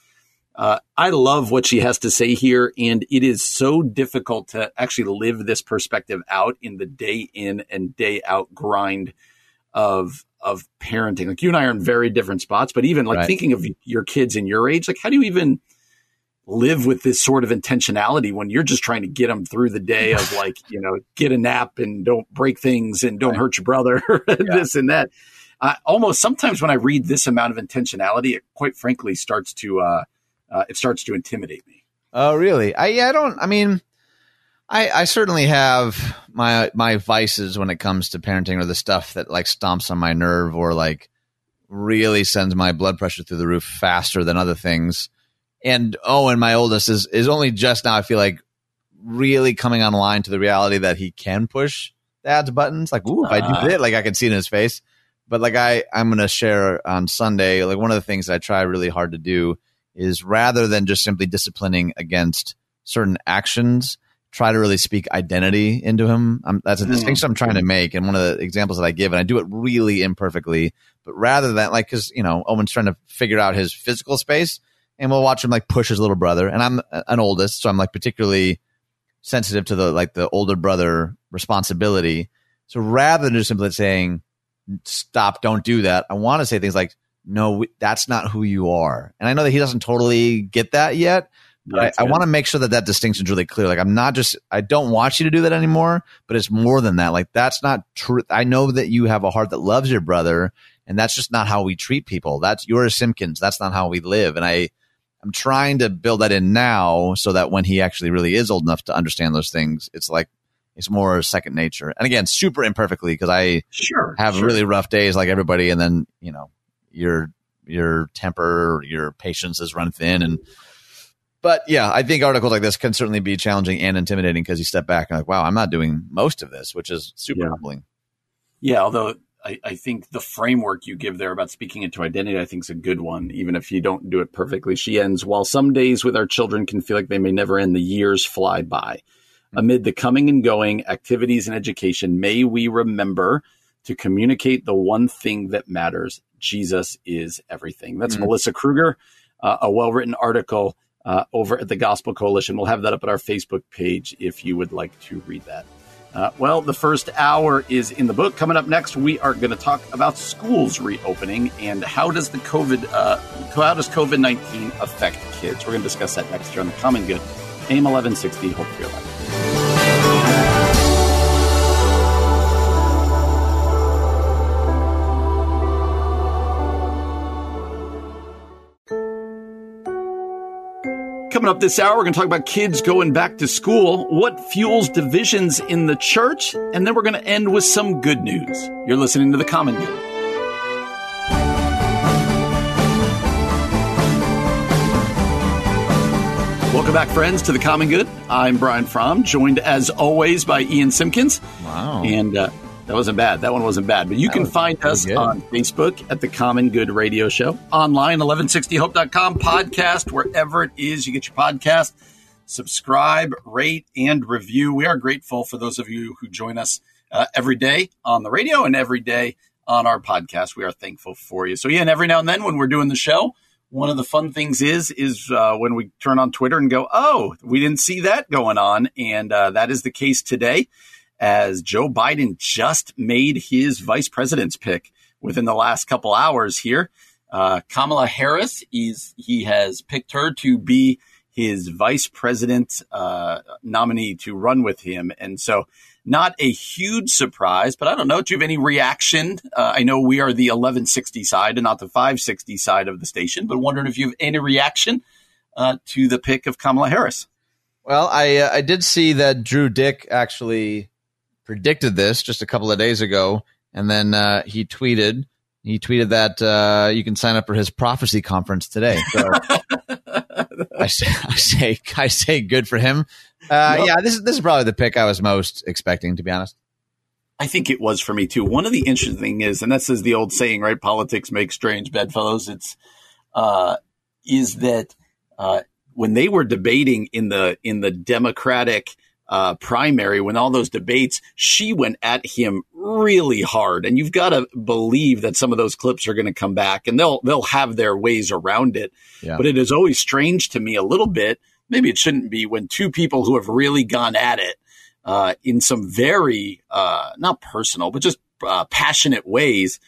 Speaker 1: Uh, I love what she has to say here, and it is so difficult to actually live this perspective out in the day in and day out grind of of parenting. Like you and I are in very different spots, but even like
Speaker 2: Right.
Speaker 1: thinking of your kids in your age, like how do you even live with this sort of intentionality when you're just trying to get them through the day of <laughs> like you know get a nap and don't break things and don't
Speaker 2: Right.
Speaker 1: hurt your brother <laughs> and this and that. Uh, almost sometimes when I read this amount of intentionality, it quite frankly starts to uh, uh, it starts to intimidate me.
Speaker 2: Oh, really? I yeah, I don't. I mean, I I certainly have my my vices when it comes to parenting, or the stuff that like stomps on my nerve, or like really sends my blood pressure through the roof faster than other things. And oh, and my oldest, is is only just now. I feel like really coming online to the reality that he can push dad's buttons. Like, ooh, if I
Speaker 1: Ah.
Speaker 2: do it, like I can see it in his face. But like I, I'm gonna share on Sunday. Like one of the things that I try really hard to do is rather than just simply disciplining against certain actions, try to really speak identity into him. I'm, that's a
Speaker 1: Mm.
Speaker 2: distinction I'm trying to make. And one of the examples that I give, and I do it really imperfectly, but rather than like, cause you know, Owen's trying to figure out his physical space and we'll watch him like push his little brother. And I'm an oldest, so I'm like particularly sensitive to the like the older brother responsibility. So rather than just simply saying, stop, don't do that, I want to say things like, no, we- that's not who you are. And I know that he doesn't totally get that yet, I, I want to make sure that that distinction is really clear. Like, I'm not just, I don't want you to do that anymore, but it's more than that. Like, that's not true. I know that you have a heart that loves your brother, and that's just not how we treat people. That's you're Simpkins. That's not how we live. And I, I'm trying to build that in now so that when he actually really is old enough to understand those things, it's like it's more second nature. And again, super imperfectly because I
Speaker 1: sure,
Speaker 2: have
Speaker 1: sure.
Speaker 2: really rough days like everybody, and then you know your your temper, your patience is run thin, and but yeah, I think articles like this can certainly be challenging and intimidating because you step back and like, wow, I'm not doing most of this, which is super
Speaker 1: yeah.
Speaker 2: humbling.
Speaker 1: Yeah, although I, I, think the framework you give there about speaking into identity, I think is a good one, even if you don't do it perfectly. She ends, while some days with our children can feel like they may never end, the years fly by. Amid the coming and going activities and education, may we remember to communicate the one thing that matters. Jesus is everything. That's mm-hmm. Melissa Kruger, uh, a well written article uh, over at the Gospel Coalition. We'll have that up at our Facebook page if you would like to read that. Uh, well, the first hour is in the book. Coming up next, we are going to talk about schools reopening and how does the COVID uh, how does COVID nineteen affect kids. We're going to discuss that next year on the Common Good. AM eleven sixty. Hope you're alive. Coming up this hour, we're going to talk about kids going back to school, what fuels divisions in the church, and then we're going to end with some good news. You're listening to The Common Good. Welcome back, friends, to The Common Good. I'm Brian Fromm, joined as always by Ian Simpkins.
Speaker 2: Wow.
Speaker 1: And uh, that wasn't bad. That one wasn't bad. But you that can find us good. on Facebook at the Common Good Radio Show, online, 1160hope.com, podcast, wherever it is you get your podcast. Subscribe, rate, and review. We are grateful for those of you who join us uh, every day on the radio and every day on our podcast. We are thankful for you. So, yeah, and every now and then when we're doing the show, one of the fun things is is uh, when we turn on Twitter and go, "Oh, we didn't see that going on," and uh, that is the case today as Joe Biden just made his vice president's pick within the last couple hours here. Uh, Kamala Harris is he has picked her to be his vice president uh, nominee to run with him, and so not a huge surprise. But I don't know. Do you have any reaction? Uh, I know we are the 1160 side and not the 560 side of the station, but wondering if you have any reaction uh, to the pick of Kamala Harris.
Speaker 2: Well, I uh, I did see that Drew Dyck actually predicted this just a couple of days ago, and then uh, he tweeted he tweeted that uh, you can sign up for his prophecy conference today. So <laughs> I, say, I say I say good for him. Uh, yep. Yeah, this is this is probably the pick I was most expecting, to be honest.
Speaker 1: I think it was for me too. One of the interesting thing is, and this is the old saying, right? Politics make strange bedfellows. It's uh, is that uh, when they were debating in the in the Democratic uh, primary, when all those debates, she went at him really hard. And you've got to believe that some of those clips are going to come back and they'll, they'll have their ways around it. Yeah. But it is always strange to me a little bit. Maybe it shouldn't be when two people who have really gone at it, uh, in some very, uh, not personal, but just, uh, passionate ways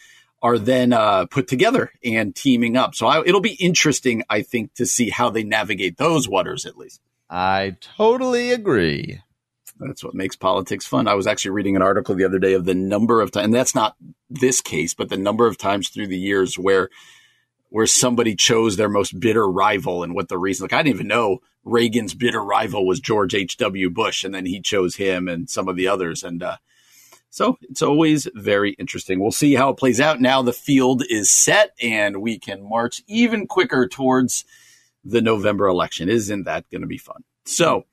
Speaker 1: are then, uh, put together and teaming up. So I, it'll be interesting, I think, to see how they navigate those waters at least.
Speaker 2: I totally agree.
Speaker 1: That's what makes politics fun. I was actually reading an article the other day of the number of times, and that's not this case, but the number of times through the years where where somebody chose their most bitter rival and what the reason. Like I didn't even know Reagan's bitter rival was George H. W. Bush, and then he chose him and some of the others, and uh, so it's always very interesting. We'll see how it plays out. Now the field is set, and we can march even quicker towards the November election. Isn't that going to be fun? So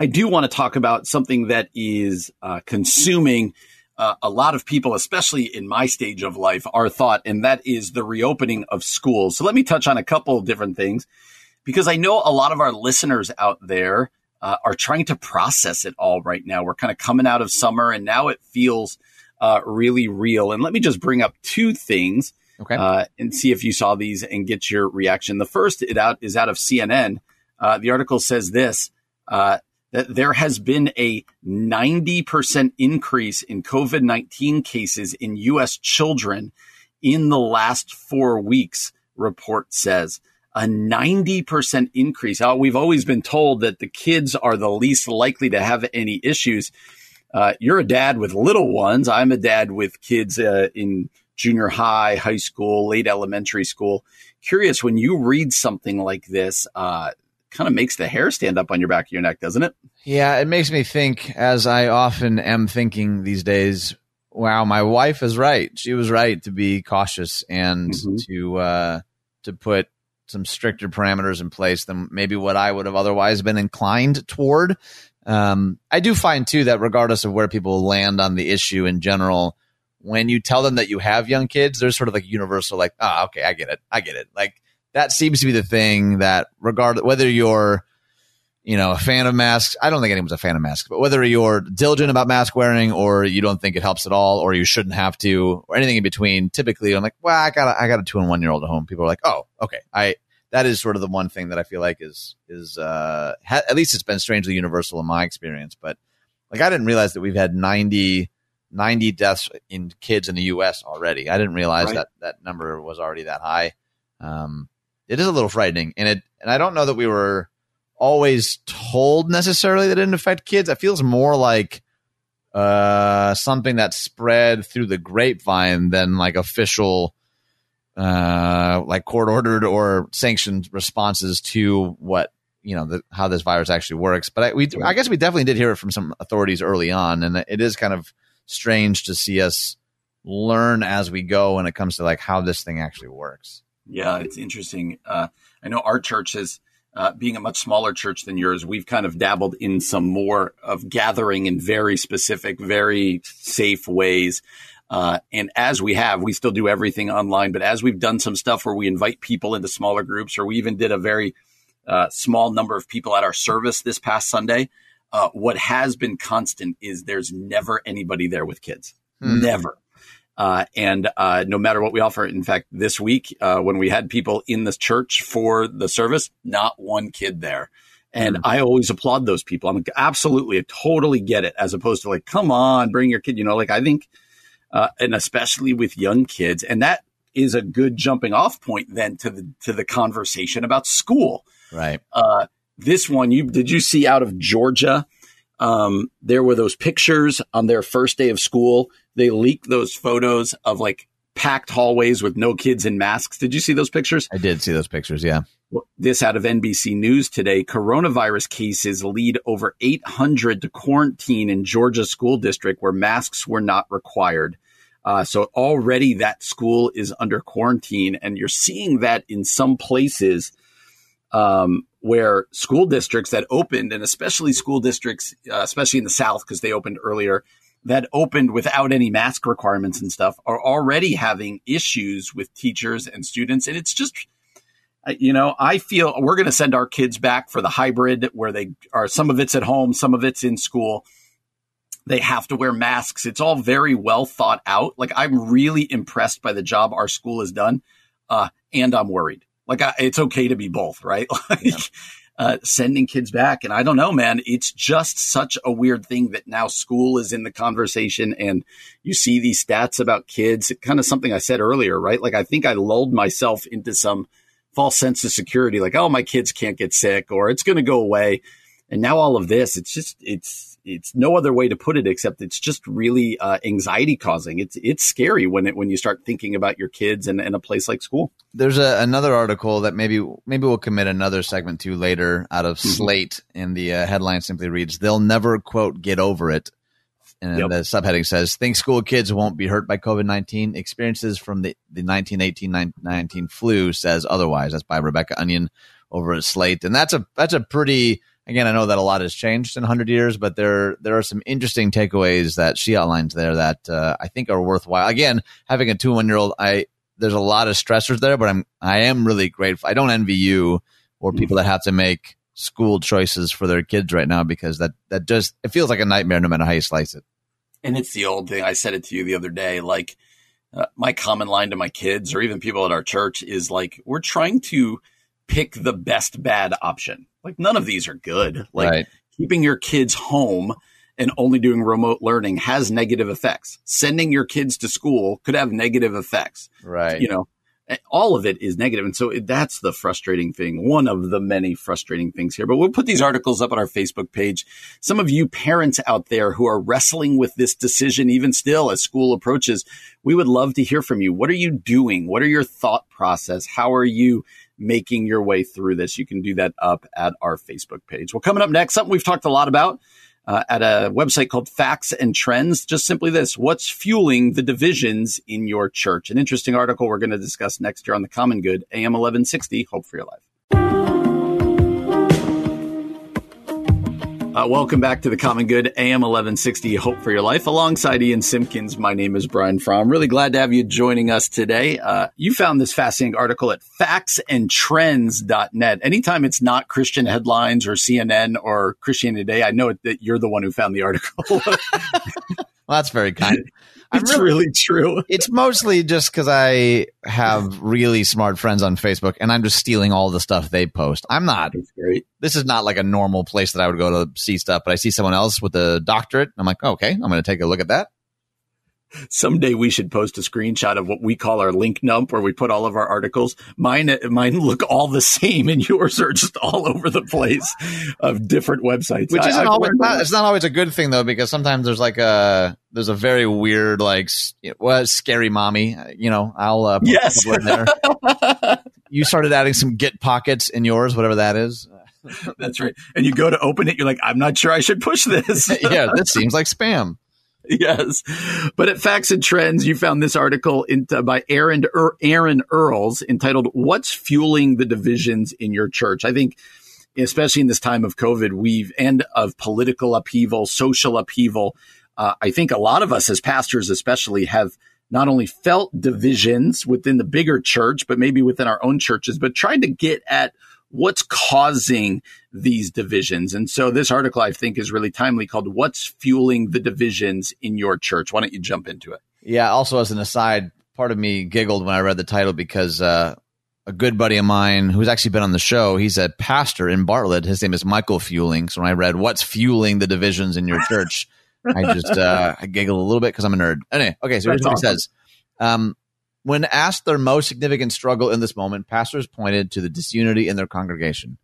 Speaker 1: I do want to talk about something that is uh, consuming uh, a lot of people, especially in my stage of life, our thought, and that is the reopening of schools. So let me touch on a couple of different things because I know a lot of our listeners out there uh, are trying to process it all right now. We're kind of coming out of summer and now it feels uh, really real. And let me just bring up two things
Speaker 2: okay. Uh,
Speaker 1: and see if you saw these and get your reaction. The first it out, is out of CNN. Uh, the article says this that there has been a 90% increase in COVID 19 cases in U.S. children in the last four weeks, report says. a 90% increase. Uh, we've always been told that the kids are the least likely to have any issues. Uh, you're a dad with little ones. I'm a dad with kids uh, in junior high, high school, late elementary school. Curious when you read something like this, uh, kind of makes the hair stand up on your back of your neck, doesn't it?
Speaker 2: Yeah, it makes me think, as I often am thinking these days. Wow, my wife is right. She was right to be cautious and mm-hmm. to uh, to put some stricter parameters in place than maybe what I would have otherwise been inclined toward. Um, I do find too that regardless of where people land on the issue in general, when you tell them that you have young kids, there's sort of like universal, like, ah, oh, okay, I get it, I get it. Like that seems to be the thing that regardless whether you're you know, a fan of masks. I don't think anyone's a fan of masks, but whether you're diligent about mask wearing or you don't think it helps at all or you shouldn't have to or anything in between, typically I'm like, well, I got a, I got a two and one year old at home. People are like, oh, okay. I, that is sort of the one thing that I feel like is, is, uh, ha- at least it's been strangely universal in my experience. But like, I didn't realize that we've had 90, 90 deaths in kids in the U.S. already. I didn't realize right. that that number was already that high. Um, it is a little frightening, and it and I don't know that we were always told necessarily that it didn't affect kids. It feels more like uh, something that spread through the grapevine than like official, uh, like court ordered or sanctioned responses to what you know the, how this virus actually works. But I, we, I guess we definitely did hear it from some authorities early on, and it is kind of strange to see us learn as we go when it comes to like how this thing actually works.
Speaker 1: Yeah, it's interesting. Uh, I know our church has uh, being a much smaller church than yours, we've kind of dabbled in some more of gathering in very specific, very safe ways. Uh, and as we have, we still do everything online. But as we've done some stuff where we invite people into smaller groups, or we even did a very uh, small number of people at our service this past Sunday, uh, what has been constant is there's never anybody there with kids. Hmm. Never. Uh, and uh, no matter what we offer, in fact, this week uh, when we had people in the church for the service, not one kid there. And mm-hmm. I always applaud those people. I'm absolutely, I totally get it, as opposed to like, come on, bring your kid. You know, like I think, uh, and especially with young kids, and that is a good jumping off point then to the to the conversation about school.
Speaker 2: Right.
Speaker 1: Uh, this one, you did you see out of Georgia? Um, there were those pictures on their first day of school they leaked those photos of like packed hallways with no kids in masks. Did you see those pictures?
Speaker 2: I did see those pictures. Yeah.
Speaker 1: This out of NBC News today. Coronavirus cases lead over 800 to quarantine in Georgia school district where masks were not required. Uh, so already that school is under quarantine, and you're seeing that in some places um, where school districts that opened, and especially school districts, uh, especially in the South because they opened earlier, that opened without any mask requirements and stuff are already having issues with teachers and students. And it's just, you know, I feel we're going to send our kids back for the hybrid where they are, some of it's at home, some of it's in school. They have to wear masks. It's all very well thought out. Like, I'm really impressed by the job our school has done. Uh, and I'm worried. Like, I, it's okay to be both, right? <laughs> like, yeah uh, sending kids back. And I don't know, man, it's just such a weird thing that now school is in the conversation and you see these stats about kids. Kind of something I said earlier, right? Like I think I lulled myself into some false sense of security, like, oh, my kids can't get sick or it's going to go away. And now all of this, it's just, it's, it's no other way to put it except it's just really uh, anxiety causing. It's it's scary when it when you start thinking about your kids and, and a place like school.
Speaker 2: There's a, another article that maybe maybe we'll commit another segment to later out of mm-hmm. Slate, and the uh, headline simply reads: "They'll never quote get over it." And yep. the subheading says, "Think school kids won't be hurt by COVID nineteen? Experiences from the the 1918-19 flu says otherwise." That's by Rebecca Onion over at Slate, and that's a that's a pretty again, I know that a lot has changed in 100 years, but there there are some interesting takeaways that she outlines there that uh, I think are worthwhile. Again, having a two one year old, I there's a lot of stressors there, but I'm I am really grateful. I don't envy you or people that have to make school choices for their kids right now because that that just it feels like a nightmare no matter how you slice it.
Speaker 1: And it's the old thing. I said it to you the other day. Like uh, my common line to my kids or even people at our church is like we're trying to pick the best bad option like none of these are good. Like right. keeping your kids home and only doing remote learning has negative effects. Sending your kids to school could have negative effects.
Speaker 2: Right.
Speaker 1: You know, eh, all of it is negative. And so that's the frustrating thing, one of the many frustrating things here. But we'll put these articles up on our Facebook page. Some of you parents out there who are wrestling with this decision, even still as school approaches, we would love to hear from you. What are you doing? What are your thought process? How are you making your way through this? You can do that up at our Facebook page. Well, coming up next, something we've talked a lot about uh, at a website called Facts and Trends. Just simply this what's fueling the divisions in your church? An interesting article we're going to discuss next year on the Common Good, AM 1160. Hope for your life. Uh, welcome back to the Common Good AM 1160 Hope for Your Life. Alongside Ian Simpkins, my name is Brian Fromm. Really glad to have you joining us today. Uh, you found this fascinating article at factsandtrends.net. Anytime it's not Christian headlines or CNN or Christianity Today, I know that you're the one who found the article. <laughs>
Speaker 2: well, that's very kind.
Speaker 1: It's really, really, true. <laughs>
Speaker 2: It's mostly just because I have really smart friends on Facebook, and I'm just stealing all the stuff they post. I'm not.
Speaker 1: Great.
Speaker 2: This is not like a normal place that I would go to see stuff, but I see someone else with a doctorate. I'm like, oh, okay, I'm going to take a look at that
Speaker 1: someday we should post a screenshot of what we call our link dump where we put all of our articles. Mine, mine look all the same and yours are just all over the place of different websites.
Speaker 2: Which isn't I, always, not, it's not always a good thing though, because sometimes there's like a, there's a very weird, like, well, scary mommy, you know, I'll, uh,
Speaker 1: yes.
Speaker 2: there. <laughs> you started adding some git pockets in yours, whatever that is.
Speaker 1: That's right. And you go to open it, you're like, I'm not sure I should push this. <laughs>
Speaker 2: yeah, this seems like spam. <laughs>
Speaker 1: yes. But at Facts and Trends, you found this article in, uh, by Aaron, er, Aaron Earls entitled, What's Fueling the Divisions in Your Church? I think, especially in this time of COVID, we've, and of political upheaval, social upheaval, uh, I think a lot of us as pastors, especially, have not only felt divisions within the bigger church, but maybe within our own churches, but tried to get at what's causing these divisions. And so this article, I think, is really timely called What's Fueling the Divisions in Your Church? Why don't you jump into it?
Speaker 2: Yeah. Also, as an aside, part of me giggled when I read the title because uh, a good buddy of mine who's actually been on the show, he's a pastor in Bartlett. His name is Michael Fueling. So when I read What's Fueling the Divisions in Your Church, I just uh, I giggled a little bit because I'm a nerd. Anyway, okay, so here's what he says. Um, when asked their most significant struggle in this moment, pastors pointed to the disunity in their congregation.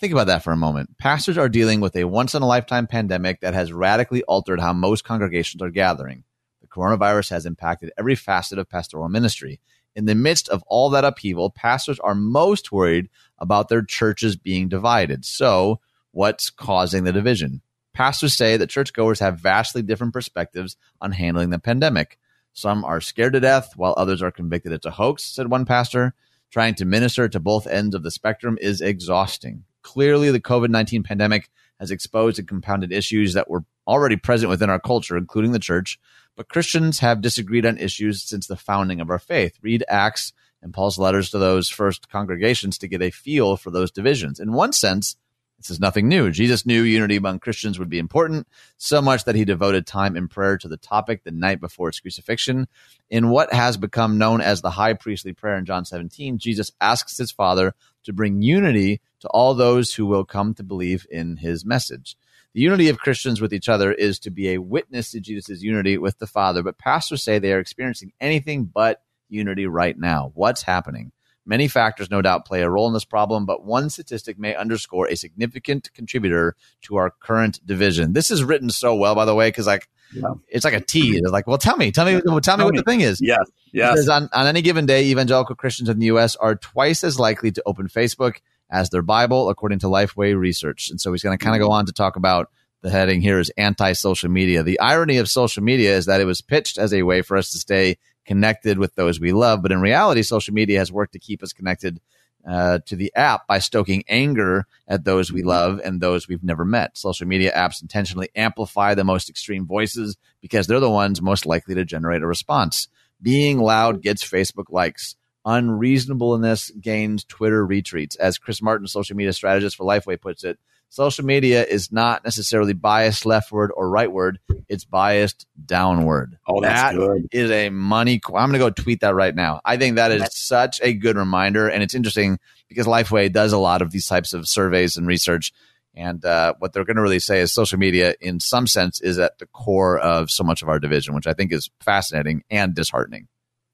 Speaker 2: Think about that for a moment. Pastors are dealing with a once in a lifetime pandemic that has radically altered how most congregations are gathering. The coronavirus has impacted every facet of pastoral ministry. In the midst of all that upheaval, pastors are most worried about their churches being divided. So, what's causing the division? Pastors say that churchgoers have vastly different perspectives on handling the pandemic. Some are scared to death, while others are convicted it's a hoax, said one pastor. Trying to minister to both ends of the spectrum is exhausting. Clearly, the COVID 19 pandemic has exposed and compounded issues that were already present within our culture, including the church. But Christians have disagreed on issues since the founding of our faith. Read Acts and Paul's letters to those first congregations to get a feel for those divisions. In one sense, this is nothing new. Jesus knew unity among Christians would be important, so much that he devoted time in prayer to the topic the night before his crucifixion. In what has become known as the high priestly prayer in John 17, Jesus asks his Father to bring unity to all those who will come to believe in his message. The unity of Christians with each other is to be a witness to Jesus' unity with the Father, but pastors say they are experiencing anything but unity right now. What's happening? Many factors, no doubt, play a role in this problem, but one statistic may underscore a significant contributor to our current division. This is written so well, by the way, because like yeah. it's like a tease. It's like, well, tell me, tell me, tell, tell me what the thing is.
Speaker 1: Yes, yes.
Speaker 2: On, on any given day, evangelical Christians in the U.S. are twice as likely to open Facebook as their Bible, according to Lifeway research. And so he's going to kind of go mm-hmm. on to talk about the heading here is anti-social media. The irony of social media is that it was pitched as a way for us to stay connected with those we love. But in reality, social media has worked to keep us connected uh, to the app by stoking anger at those we love and those we've never met. Social media apps intentionally amplify the most extreme voices because they're the ones most likely to generate a response. Being loud gets Facebook likes. Unreasonableness gains Twitter retweets. As Chris Martin, social media strategist for Lifeway, puts it, social media is not necessarily biased leftward or rightward. It's biased downward.
Speaker 1: Oh, that's
Speaker 2: that
Speaker 1: good.
Speaker 2: Is a money. I'm going to go tweet that right now. I think that is that's- such a good reminder, and it's interesting because Lifeway does a lot of these types of surveys and research. And uh, what they're going to really say is social media, in some sense, is at the core of so much of our division, which I think is fascinating and disheartening.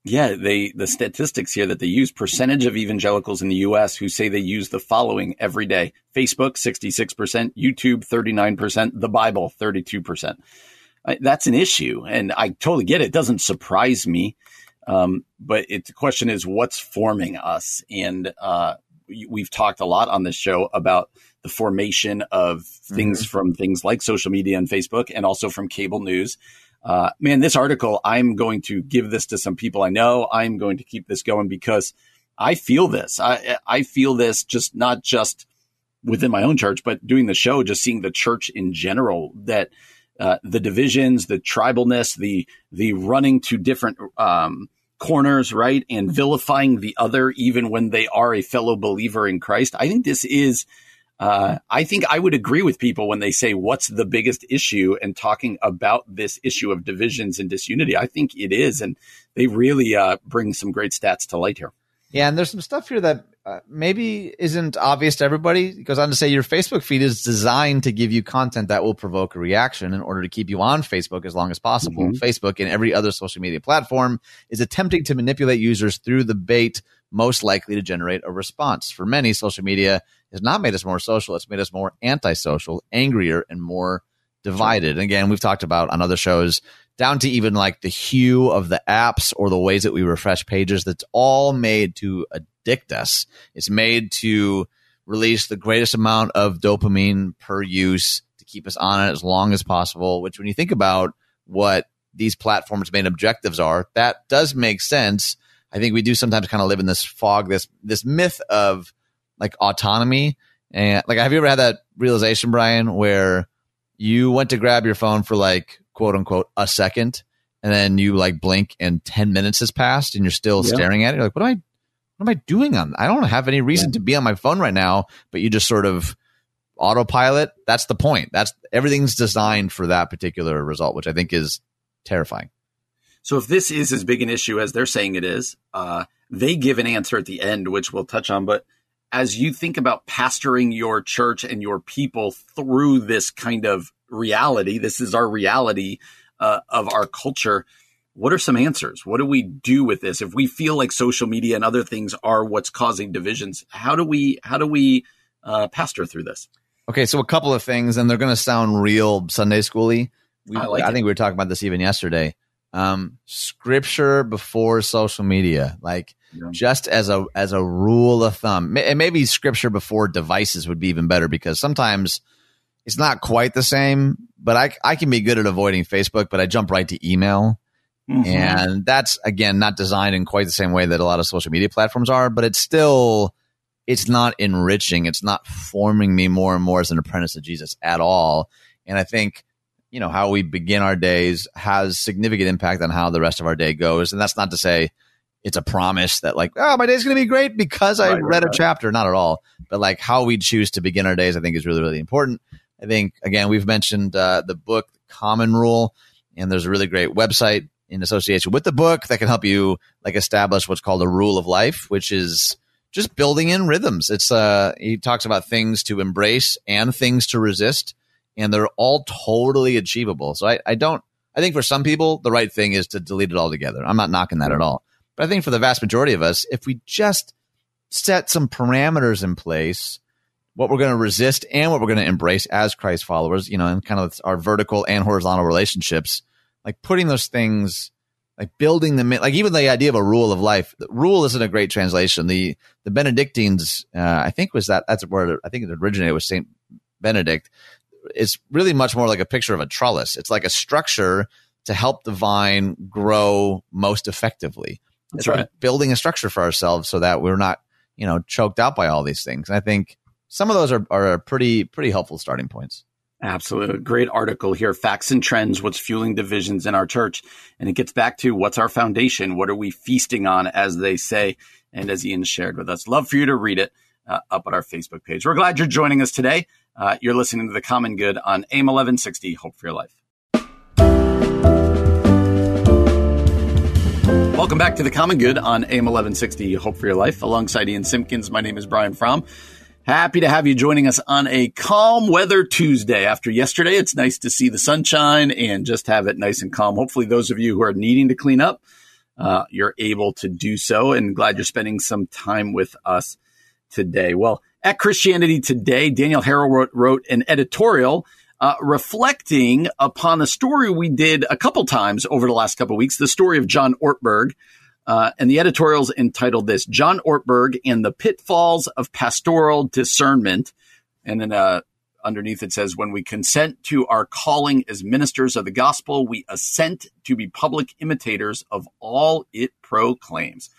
Speaker 1: Yeah, they the statistics here that they use percentage of evangelicals in the US who say they use the following every day. Facebook 66%, YouTube 39%, the Bible 32%. That's an issue and I totally get it. it doesn't surprise me. Um, but it, the question is what's forming us and uh, we've talked a lot on this show about the formation of things mm-hmm. from things like social media and Facebook and also from cable news uh, man, this article, I'm going to give this to some people I know. I'm going to keep this going because I feel this. I, I feel this just not just within my own church, but doing the show, just seeing the church in general that uh, the divisions, the tribalness, the the running to different um, corners, right, and vilifying the other, even when they are a fellow believer in Christ. I think this is uh, I think I would agree with people when they say, what's the biggest issue and talking about this issue of divisions and disunity. I think it is. And they really uh, bring some great stats to light here.
Speaker 2: Yeah. And there's some stuff here that uh, maybe isn't obvious to everybody. It goes on to say your Facebook feed is designed to give you content that will provoke a reaction in order to keep you on Facebook as long as possible. Mm-hmm. Facebook and every other social media platform is attempting to manipulate users through the bait most likely to generate a response. For many, social media has not made us more social. It's made us more antisocial, angrier, and more divided. And again, we've talked about on other shows down to even like the hue of the apps or the ways that we refresh pages. That's all made to addict us. It's made to release the greatest amount of dopamine per use to keep us on it as long as possible, which when you think about what these platforms' main objectives are, that does make sense. I think we do sometimes kind of live in this fog, this this myth of like autonomy. And like, have you ever had that realization, Brian, where you went to grab your phone for like quote unquote a second, and then you like blink and ten minutes has passed, and you're still yeah. staring at it? You're like, what am I? What am I doing on? I don't have any reason yeah. to be on my phone right now, but you just sort of autopilot. That's the point. That's everything's designed for that particular result, which I think is terrifying.
Speaker 1: So if this is as big an issue as they're saying it is, uh, they give an answer at the end, which we'll touch on. But as you think about pastoring your church and your people through this kind of reality, this is our reality uh, of our culture. What are some answers? What do we do with this? If we feel like social media and other things are what's causing divisions, how do we how do we uh, pastor through this?
Speaker 2: Okay, so a couple of things, and they're going to sound real Sunday schooly. We, I, like I think we were talking about this even yesterday. Um, scripture before social media, like yeah. just as a as a rule of thumb. And maybe scripture before devices would be even better because sometimes it's not quite the same. But I I can be good at avoiding Facebook, but I jump right to email. Mm-hmm. And that's again not designed in quite the same way that a lot of social media platforms are, but it's still it's not enriching. It's not forming me more and more as an apprentice of Jesus at all. And I think, you know, how we begin our days has significant impact on how the rest of our day goes. And that's not to say it's a promise that like, oh, my day's going to be great because I right, read right. a chapter. Not at all. But like how we choose to begin our days, I think is really, really important. I think, again, we've mentioned uh, the book Common Rule, and there's a really great website in association with the book that can help you like establish what's called a rule of life, which is just building in rhythms. It's uh he talks about things to embrace and things to resist, and they're all totally achievable. So I, I don't I think for some people the right thing is to delete it all together. I'm not knocking that at all. But I think for the vast majority of us, if we just set some parameters in place, what we're going to resist and what we're going to embrace as Christ followers, you know, and kind of our vertical and horizontal relationships, like putting those things, like building them in, like even the idea of a rule of life. Rule isn't a great translation. The the Benedictines, uh, I think was that that's where I think it originated with Saint Benedict. It's really much more like a picture of a trellis. It's like a structure to help the vine grow most effectively. That's right. Building a structure for ourselves so that we're not, you know, choked out by all these things. And I think some of those are, are pretty, pretty helpful starting points.
Speaker 1: Absolutely. Great article here. Facts and trends, what's fueling divisions in our church. And it gets back to what's our foundation? What are we feasting on, as they say? And as Ian shared with us, love for you to read it uh, up at our Facebook page. We're glad you're joining us today. Uh, you're listening to The Common Good on AM 1160, Hope for Your Life. Welcome back to the Common Good on AM 1160 Hope for Your Life. Alongside Ian Simpkins, my name is Brian Fromm. Happy to have you joining us on a calm weather Tuesday. After yesterday, it's nice to see the sunshine and just have it nice and calm. Hopefully, those of you who are needing to clean up, uh, you're able to do so. And glad you're spending some time with us today. Well, at Christianity Today, Daniel Harrell wrote, wrote an editorial uh, reflecting upon a story we did a couple times over the last couple weeks, the story of John Ortberg. Uh, and the editorial's entitled this John Ortberg and the Pitfalls of Pastoral Discernment. And then uh, underneath it says, When we consent to our calling as ministers of the gospel, we assent to be public imitators of all it proclaims.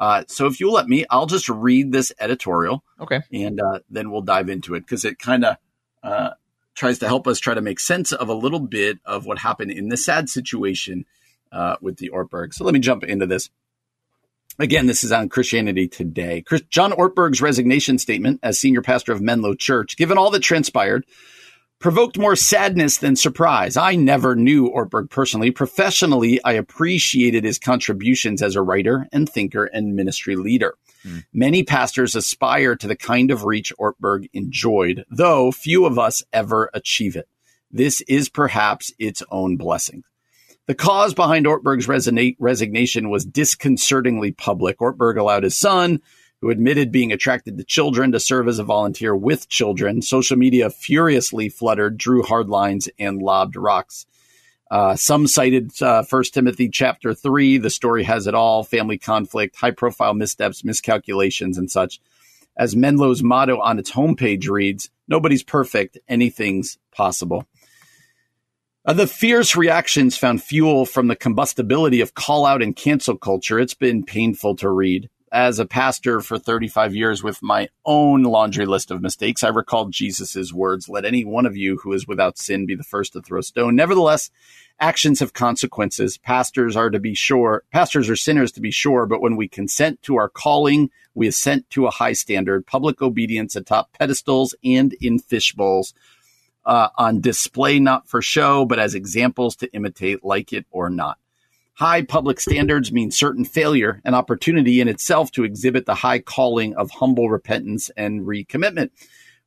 Speaker 1: Uh, so if you'll let me, I'll just read this editorial.
Speaker 2: Okay.
Speaker 1: And uh, then we'll dive into it because it kind of uh, tries to help us try to make sense of a little bit of what happened in the sad situation uh, with the Ortberg. So let me jump into this. Again, this is on Christianity Today. Chris, John Ortberg's resignation statement as senior pastor of Menlo Church, given all that transpired, provoked more sadness than surprise. I never knew Ortberg personally. Professionally, I appreciated his contributions as a writer and thinker and ministry leader. Mm. Many pastors aspire to the kind of reach Ortberg enjoyed, though few of us ever achieve it. This is perhaps its own blessing. The cause behind Ortberg's resignation was disconcertingly public. Ortberg allowed his son, who admitted being attracted to children, to serve as a volunteer with children. Social media furiously fluttered, drew hard lines, and lobbed rocks. Uh, some cited uh, 1 Timothy chapter 3. The story has it all family conflict, high profile missteps, miscalculations, and such. As Menlo's motto on its homepage reads, Nobody's perfect, anything's possible. Uh, the fierce reactions found fuel from the combustibility of call out and cancel culture. It's been painful to read. As a pastor for 35 years with my own laundry list of mistakes, I recalled Jesus' words, let any one of you who is without sin be the first to throw a stone. Nevertheless, actions have consequences. Pastors are to be sure, pastors are sinners to be sure, but when we consent to our calling, we assent to a high standard, public obedience atop pedestals and in fishbowls uh, on display, not for show, but as examples to imitate, like it or not. High public standards mean certain failure and opportunity in itself to exhibit the high calling of humble repentance and recommitment.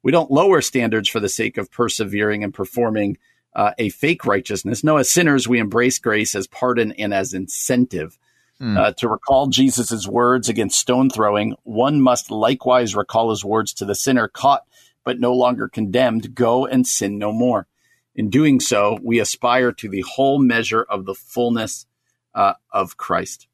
Speaker 1: We don't lower standards for the sake of persevering and performing uh, a fake righteousness. No, as sinners, we embrace grace as pardon and as incentive. Hmm. Uh, to recall Jesus' words against stone throwing, one must likewise recall his words to the sinner caught but no longer condemned, go and sin no more. In doing so, we aspire to the whole measure of the fullness uh, of Christ.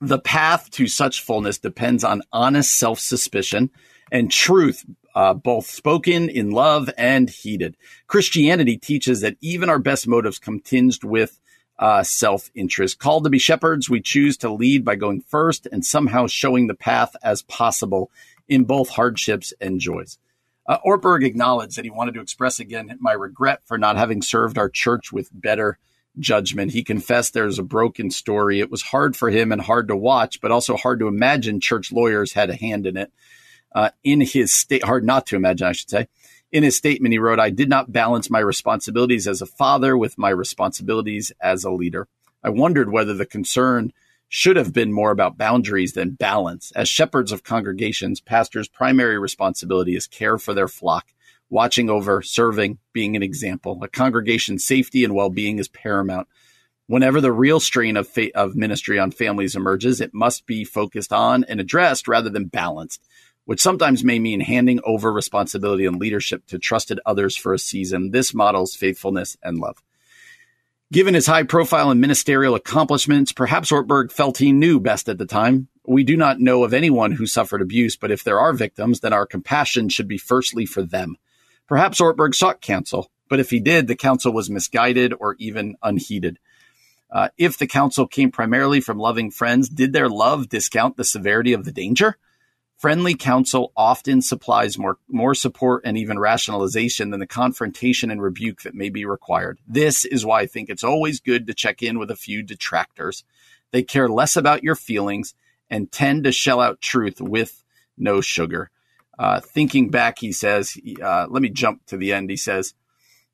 Speaker 1: The path to such fullness depends on honest self suspicion and truth, uh, both spoken in love and heeded. Christianity teaches that even our best motives come tinged with uh, self interest. Called to be shepherds, we choose to lead by going first and somehow showing the path as possible in both hardships and joys. Uh, Ortberg acknowledged that he wanted to express again my regret for not having served our church with better judgment. He confessed there's a broken story. It was hard for him and hard to watch, but also hard to imagine church lawyers had a hand in it. Uh, in his state, hard not to imagine, I should say. In his statement, he wrote, I did not balance my responsibilities as a father with my responsibilities as a leader. I wondered whether the concern should have been more about boundaries than balance. As shepherds of congregations, pastors' primary responsibility is care for their flock, watching over, serving, being an example. A congregation's safety and well being is paramount. Whenever the real strain of, fa- of ministry on families emerges, it must be focused on and addressed rather than balanced, which sometimes may mean handing over responsibility and leadership to trusted others for a season. This models faithfulness and love. Given his high profile and ministerial accomplishments, perhaps Ortberg felt he knew best at the time. We do not know of anyone who suffered abuse, but if there are victims, then our compassion should be firstly for them. Perhaps Ortberg sought counsel, but if he did, the counsel was misguided or even unheeded. Uh, if the counsel came primarily from loving friends, did their love discount the severity of the danger? Friendly counsel often supplies more, more support and even rationalization than the confrontation and rebuke that may be required. This is why I think it's always good to check in with a few detractors. They care less about your feelings and tend to shell out truth with no sugar. Uh, thinking back, he says, uh, let me jump to the end. He says,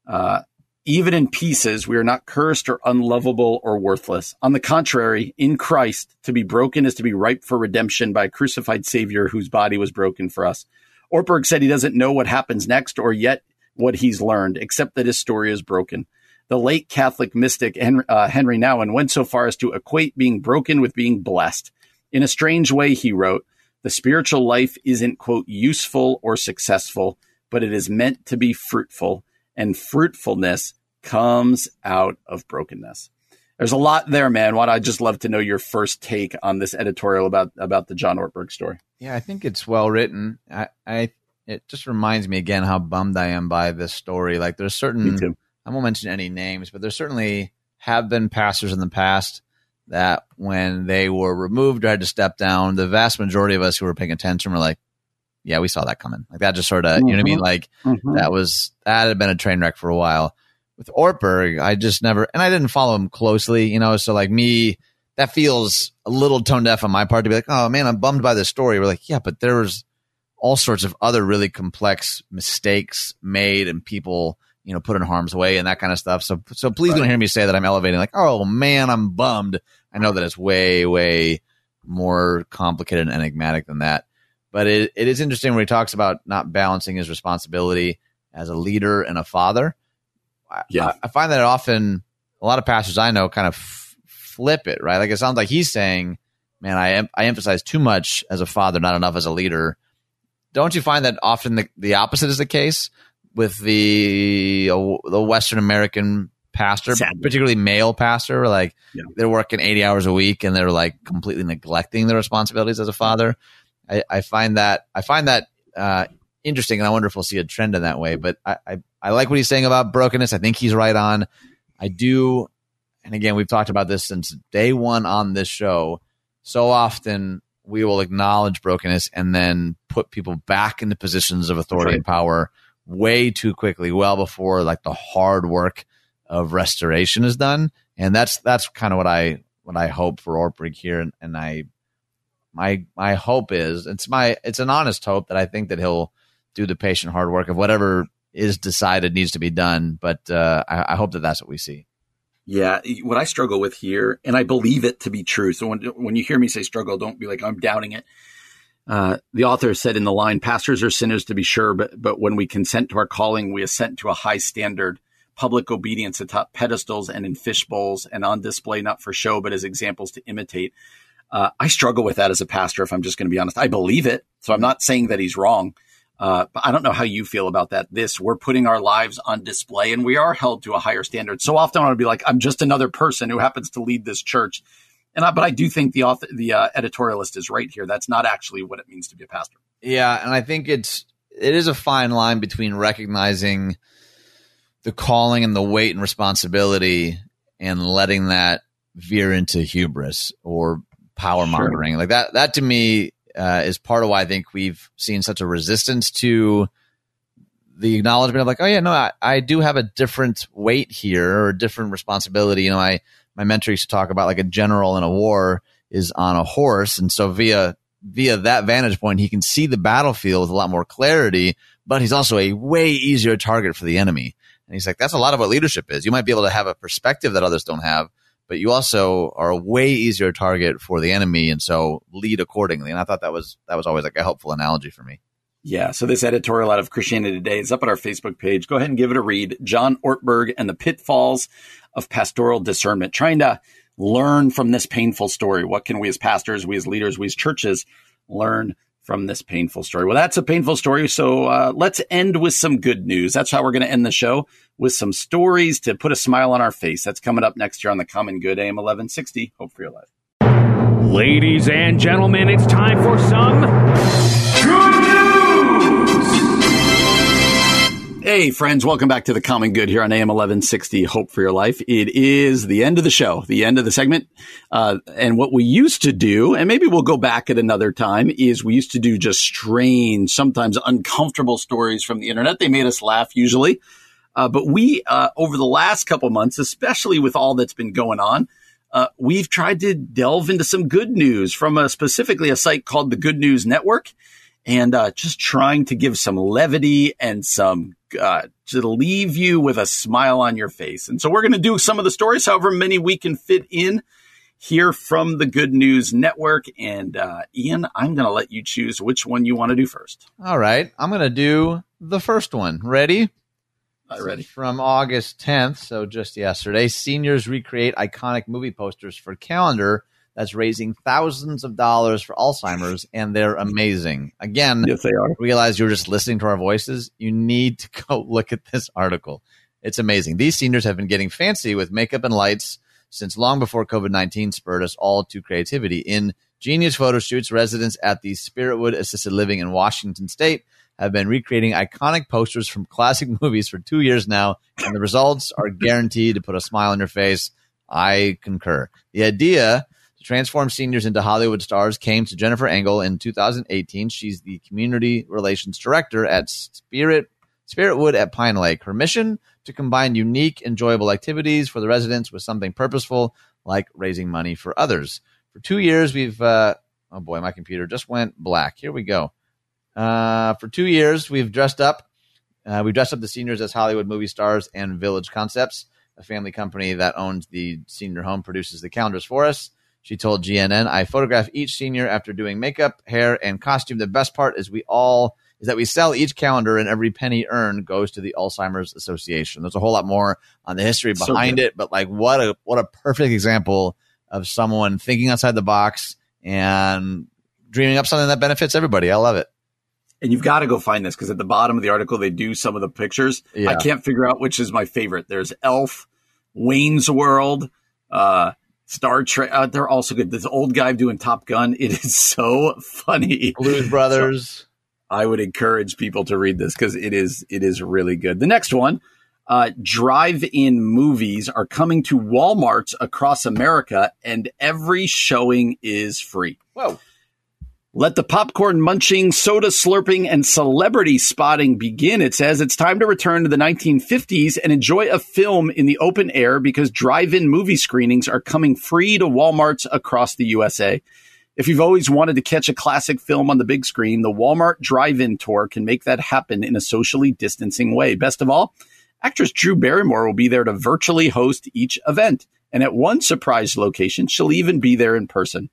Speaker 1: uh, even in pieces, we are not cursed or unlovable or worthless. On the contrary, in Christ, to be broken is to be ripe for redemption by a crucified Savior whose body was broken for us. Ortberg said he doesn't know what happens next or yet what he's learned, except that his story is broken. The late Catholic mystic Henri, uh, Henri Nouwen went so far as to equate being broken with being blessed. In a strange way, he wrote, the spiritual life isn't, quote, useful or successful, but it is meant to be fruitful, and fruitfulness comes out of brokenness. There's a lot there, man. What I'd just love to know your first take on this editorial about about the John Ortberg story.
Speaker 2: Yeah, I think it's well written. I, I it just reminds me again how bummed I am by this story. Like there's certain I won't mention any names, but there certainly have been pastors in the past that when they were removed or had to step down, the vast majority of us who were paying attention were like, yeah, we saw that coming. Like that just sort of, mm-hmm. you know what I mean? Mm-hmm. Like mm-hmm. that was, that had been a train wreck for a while. With Ortberg, I just never, and I didn't follow him closely, you know, so like me, that feels a little tone deaf on my part to be like, oh man, I'm bummed by this story. We're like, yeah, but there was all sorts of other really complex mistakes made and people you know, put in harm's way and that kind of stuff. So, so please right. don't hear me say that I'm elevating like, oh man, I'm bummed. I know that it's way, way more complicated and enigmatic than that. But it, it is interesting when he talks about not balancing his responsibility as a leader and a father. Yeah. I, I find that often a lot of pastors I know kind of f- flip it, right? Like it sounds like he's saying, man, I, em- I emphasize too much as a father, not enough as a leader. Don't you find that often the, the opposite is the case? With the uh, the Western American pastor, Sadly. particularly male pastor, like yeah. they're working 80 hours a week and they're like completely neglecting their responsibilities as a father. I, I find that I find that uh, interesting, and I wonder if we'll see a trend in that way. But I, I, I like what he's saying about brokenness. I think he's right on. I do, and again, we've talked about this since day one on this show. So often we will acknowledge brokenness and then put people back into positions of authority right. and power way too quickly, well before like the hard work of restoration is done. And that's that's kind of what I what I hope for Ortberg here. And, and I my my hope is it's my it's an honest hope that I think that he'll do the patient hard work of whatever is decided needs to be done. But uh, I, I hope that that's what we see.
Speaker 1: Yeah, what I struggle with here, and I believe it to be true. So when when you hear me say struggle, don't be like I'm doubting it. Uh, the author said in the line, pastors are sinners to be sure, but, but when we consent to our calling, we assent to a high standard, public obedience atop pedestals and in fish bowls and on display, not for show, but as examples to imitate. Uh, I struggle with that as a pastor, if I'm just going to be honest. I believe it. So I'm not saying that he's wrong. Uh, but I don't know how you feel about that. This, we're putting our lives on display and we are held to a higher standard. So often I want to be like, I'm just another person who happens to lead this church. And I, but I do think the author, the uh, editorialist is right here. That's not actually what it means to be a pastor.
Speaker 2: Yeah, and I think it's it is a fine line between recognizing the calling and the weight and responsibility and letting that veer into hubris or power mongering. Sure. Like that that to me uh, is part of why I think we've seen such a resistance to the acknowledgement of like, oh yeah, no, I, I do have a different weight here or a different responsibility. You know, I my mentor used to talk about like a general in a war is on a horse. And so via, via that vantage point, he can see the battlefield with a lot more clarity, but he's also a way easier target for the enemy. And he's like, that's a lot of what leadership is. You might be able to have a perspective that others don't have, but you also are a way easier target for the enemy. And so lead accordingly. And I thought that was, that was always like a helpful analogy for me.
Speaker 1: Yeah. So this editorial out of Christianity Today is up on our Facebook page. Go ahead and give it a read. John Ortberg and the pitfalls of pastoral discernment, trying to learn from this painful story. What can we as pastors, we as leaders, we as churches learn from this painful story? Well, that's a painful story. So uh, let's end with some good news. That's how we're going to end the show with some stories to put a smile on our face. That's coming up next year on the Common Good AM 1160. Hope for your life.
Speaker 3: Ladies and gentlemen, it's time for some
Speaker 1: Hey, friends, welcome back to the Common Good here on AM 1160 Hope for Your Life. It is the end of the show, the end of the segment. Uh, and what we used to do, and maybe we'll go back at another time, is we used to do just strange, sometimes uncomfortable stories from the internet. They made us laugh usually. Uh, but we, uh, over the last couple months, especially with all that's been going on, uh, we've tried to delve into some good news from a, specifically a site called the Good News Network and uh, just trying to give some levity and some uh, to leave you with a smile on your face. And so we're going to do some of the stories, however many we can fit in here from the Good News Network. And uh, Ian, I'm going to let you choose which one you want to do first.
Speaker 2: All right. I'm going to do the first one. Ready?
Speaker 1: I ready.
Speaker 2: From August 10th, so just yesterday, seniors recreate iconic movie posters for calendar that's raising thousands of dollars for Alzheimer's, and they're amazing. Again,
Speaker 1: Yes, they are.
Speaker 2: realize you're just listening to our voices. You need to go <laughs> look at this article. It's amazing. These seniors have been getting fancy with makeup and lights since long before COVID 19 spurred us all to creativity. In genius photo shoots, residents at the Spiritwood Assisted Living in Washington State have been recreating iconic posters from classic <laughs> movies for two years now, and the results are guaranteed to put a smile on your face. I concur. The idea to transform seniors into Hollywood stars came to Jennifer Engel in 2018. She's the community relations director at Spirit Spiritwood at Pine Lake. Her mission to combine unique, enjoyable activities for the residents with something purposeful, like raising money for others. For two years, we've uh, oh boy, my computer just went black. Here we go. Uh, for two years, we've dressed up. Uh, we've dressed up the seniors as Hollywood movie stars and Village Concepts, a family company that owns the senior home, produces the calendars for us. She told GNN, "I photograph each senior after doing makeup, hair, and costume. The best part is we all is that we sell each calendar, and every penny earned goes to the Alzheimer's Association. There's a whole lot more on the history behind
Speaker 1: good.
Speaker 2: it, but like what a what a perfect example of someone thinking outside the box and dreaming up something that benefits everybody. I love it.
Speaker 1: And you've got to go find this because at the bottom of the article they do some of the pictures.
Speaker 2: Yeah.
Speaker 1: I can't figure out which is my favorite. There's Elf, Wayne's World, uh, Star Trek. Uh, they're also good. This old guy doing Top Gun. <laughs> It is so funny.
Speaker 2: Blues Brothers.
Speaker 1: I would encourage people to read this because it is it is really good. The next one, uh, drive-in movies are coming to WalMarts across America, and every showing is free.
Speaker 2: Whoa.
Speaker 1: Let the popcorn munching, soda slurping, and celebrity spotting begin. It says it's time to return to the 1950s and enjoy a film in the open air because drive in movie screenings are coming free to Walmarts across the USA. If you've always wanted to catch a classic film on the big screen, the Walmart drive in tour can make that happen in a socially distancing way. Best of all, actress Drew Barrymore will be there to virtually host each event. And at one surprise location, she'll even be there in person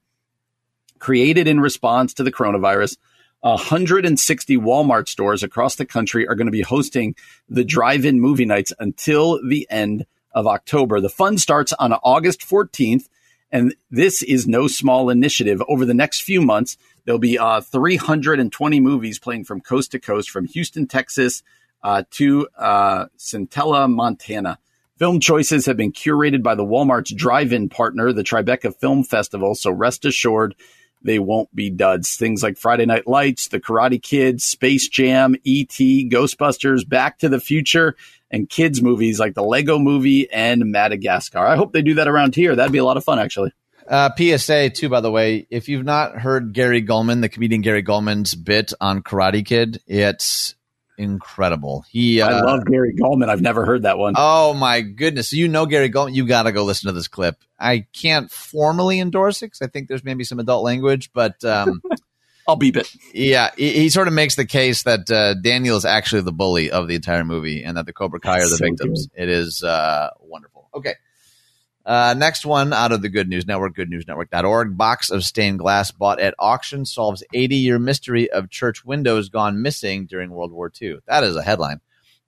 Speaker 1: created in response to the coronavirus. 160 Walmart stores across the country are going to be hosting the drive in movie nights until the end of October. The fun starts on August 14th, and this is no small initiative. Over the next few months, there'll be uh, 320 movies playing from coast to coast, from Houston, Texas uh, to uh, Centella, Montana. Film choices have been curated by the Walmart's drive in partner, the Tribeca Film Festival, so rest assured they won't be duds. Things like Friday Night Lights, The Karate Kid, Space Jam, E.T., Ghostbusters, Back to the Future, and kids' movies like the Lego movie and Madagascar. I hope they do that around here. That'd be a lot of fun, actually.
Speaker 2: Uh, PSA too, by the way, if you've not heard Gary Gulman, the comedian Gary Gulman's bit on Karate Kid, it's incredible. He, uh,
Speaker 1: I love Gary Gulman. I've never heard that one.
Speaker 2: Oh my goodness! You know Gary Gulman. You got to go listen to this clip. I can't formally endorse it because I think there's maybe some adult language, but um, <laughs>
Speaker 1: I'll beep it.
Speaker 2: yeah, he, he sort of makes the case that uh, Daniel is actually the bully of the entire movie, and that the Cobra Kai are the
Speaker 1: So
Speaker 2: victims. It is uh, wonderful. Okay. Uh, next one out of the Good News Network, goodnewsnetwork.org. Box of stained glass bought at auction solves 80 year mystery of church windows gone missing during World War II. That is a headline.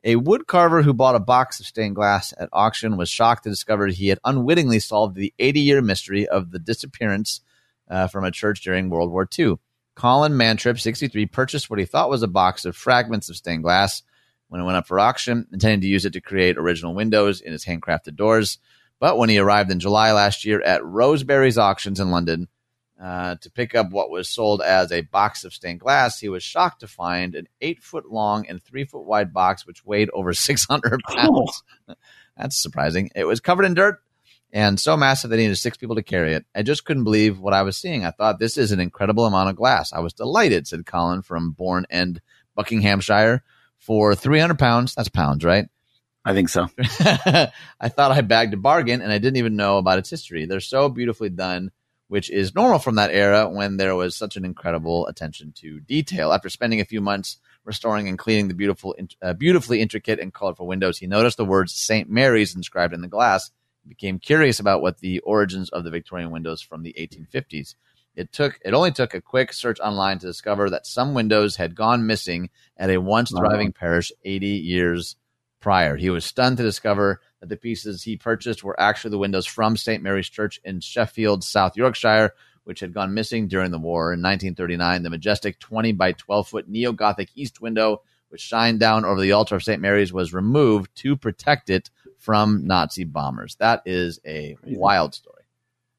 Speaker 2: A woodcarver who bought a box of stained glass at auction was shocked to discover he had unwittingly solved the 80 year mystery of the disappearance uh, from a church during World War II. Colin Mantrip, 63, purchased what he thought was a box of fragments of stained glass when it went up for auction, intending to use it to create original windows in his handcrafted doors. But when he arrived in July last year at Roseberys Auctions in London uh, to pick up what was sold as a box of stained glass, he was shocked to find an eight foot long and three foot wide box which weighed over <laughs> 600 pounds. That's surprising. It was covered in dirt and so massive that he needed six people to carry it. I just couldn't believe what I was seeing. I thought this is an incredible amount of glass. I was delighted, said Colin from Bourne End, Buckinghamshire. For 300 pounds, that's pounds, right?
Speaker 1: I think so. <laughs>
Speaker 2: I thought I bagged a bargain and I didn't even know about its history. They're so beautifully done, which is normal from that era when there was such an incredible attention to detail. After spending a few months restoring and cleaning the beautiful, uh, beautifully intricate and colorful windows, he noticed the words St. Mary's inscribed in the glass. Became curious about what the origins of the Victorian windows from the 1850s. It took it only took a quick search online to discover that some windows had gone missing at a once thriving parish 80 years prior. He was stunned to discover that the pieces he purchased were actually the windows from St. Mary's Church in Sheffield, South Yorkshire, which had gone missing during the war. In 1939, the majestic 20 by 12 foot neo Gothic east window, which shined down over the altar of St. Mary's, was removed to protect it from Nazi bombers. That is a wild story.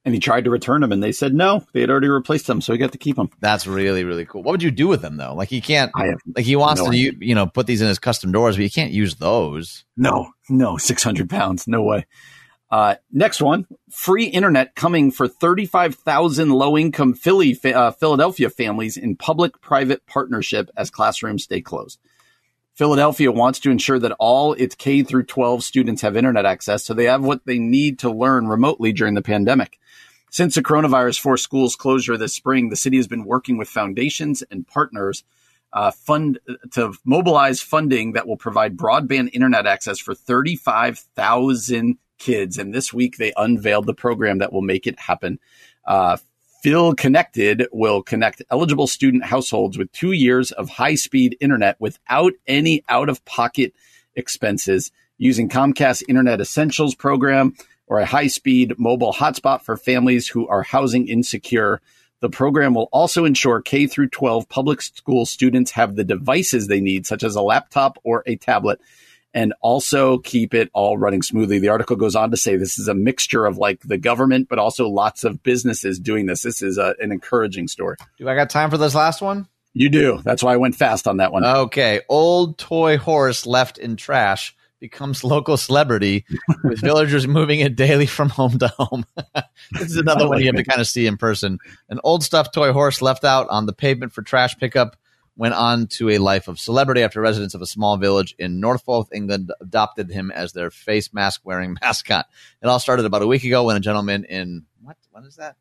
Speaker 1: And he tried to return them, and they said no. They had already replaced them, so he got to keep them.
Speaker 2: That's really really cool. What would you do with them though? Like he can't. Like he wants
Speaker 1: no
Speaker 2: to,
Speaker 1: idea.
Speaker 2: you, know, put these in his custom doors, but you can't use those.
Speaker 1: No, no, 600 pounds. No way. Uh, next one free internet coming for 35,000 low income Philly, uh, Philadelphia families in public private partnership as classrooms stay closed. Philadelphia wants to ensure that all its K through 12 students have internet access so they have what they need to learn remotely during the pandemic. Since the coronavirus forced schools closure this spring, the city has been working with foundations and partners uh, fund to mobilize funding that will provide broadband internet access for 35,000 kids. And this week they unveiled the program that will make it happen. Uh, Phil Connected will connect eligible student households with two years of high speed internet without any out of pocket expenses using Comcast Internet Essentials program or a high speed mobile hotspot for families who are housing insecure. The program will also ensure K through 12 public school students have the devices they need, such as a laptop or a tablet, and also keep it all running smoothly. The article goes on to say this is a mixture of like the government, but also lots of businesses doing this. This is a, an encouraging story.
Speaker 2: Do I got time for this last one?
Speaker 1: You do. That's why I went fast on that one.
Speaker 2: Okay. Old toy horse left in trash becomes local celebrity with villagers moving it daily from home to home. <laughs> this is another
Speaker 1: I
Speaker 2: one
Speaker 1: like
Speaker 2: you have to kind of see in person. An old stuffed toy horse left out on the pavement for trash pickup went on to a life of celebrity after residents of a small village in Norfolk, England adopted him as their face mask wearing <laughs> mascot. It all started about a week ago when a gentleman in what what is that?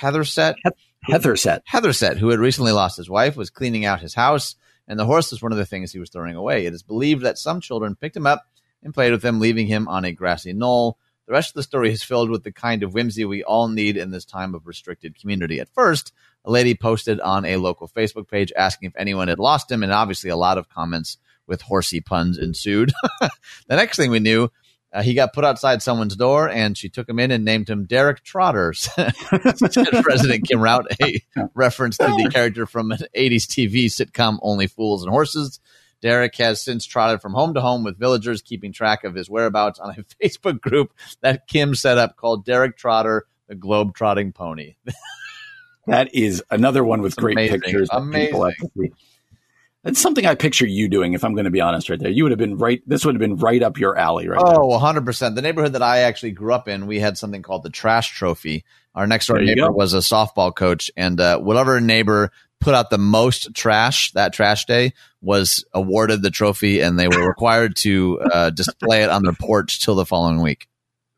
Speaker 2: Hethersett?
Speaker 1: Heather set.
Speaker 2: Hethersett, who had recently lost his wife, was cleaning out his house, and the horse was one of the things he was throwing away. It is believed that some children picked him up and played with him, leaving him on a grassy knoll. The rest of the story is filled with the kind of whimsy we all need in this time of restricted community. At first, a lady posted on a local Facebook page asking if anyone had lost him, and obviously a lot of comments with horsey puns ensued. <laughs> the next thing we knew, uh, he got put outside someone's door, and she took him in and named him Derek Trotters. <laughs> President Kim Rout, a <laughs> reference to the character from an 80s TV sitcom Only Fools and Horses. Derek has since trotted from home to home with villagers, keeping track of his whereabouts on a <laughs> Facebook group that Kim set up called Derek Trotter, the Globe Trotting Pony.
Speaker 1: That is another one with great
Speaker 2: Amazing.
Speaker 1: pictures. that people have to see. It's something I picture you doing, if I'm going to be honest, right there. You would have been right. This would have been right up your alley, right there.
Speaker 2: Oh, 100%. The neighborhood that I actually grew up in, we had something called the trash trophy. Our next door neighbor
Speaker 1: go.
Speaker 2: was a softball coach, and uh, whatever neighbor put out the most trash that trash day was awarded the trophy, and they were required to uh, display it on their porch till the following week.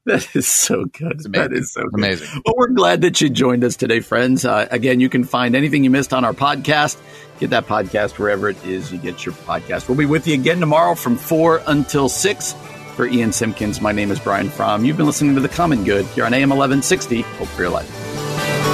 Speaker 1: That is so good. That is so good.
Speaker 2: Amazing.
Speaker 1: Well, we're glad that you joined us today, friends. Uh, again, you can find anything you missed on our podcast. Get that podcast wherever it is you get your podcast. We'll be with you again tomorrow from 4 until 6. For Ian Simpkins, my name is Brian Fromm. You've been listening to The Common Good here on AM 1160. Hope for your life.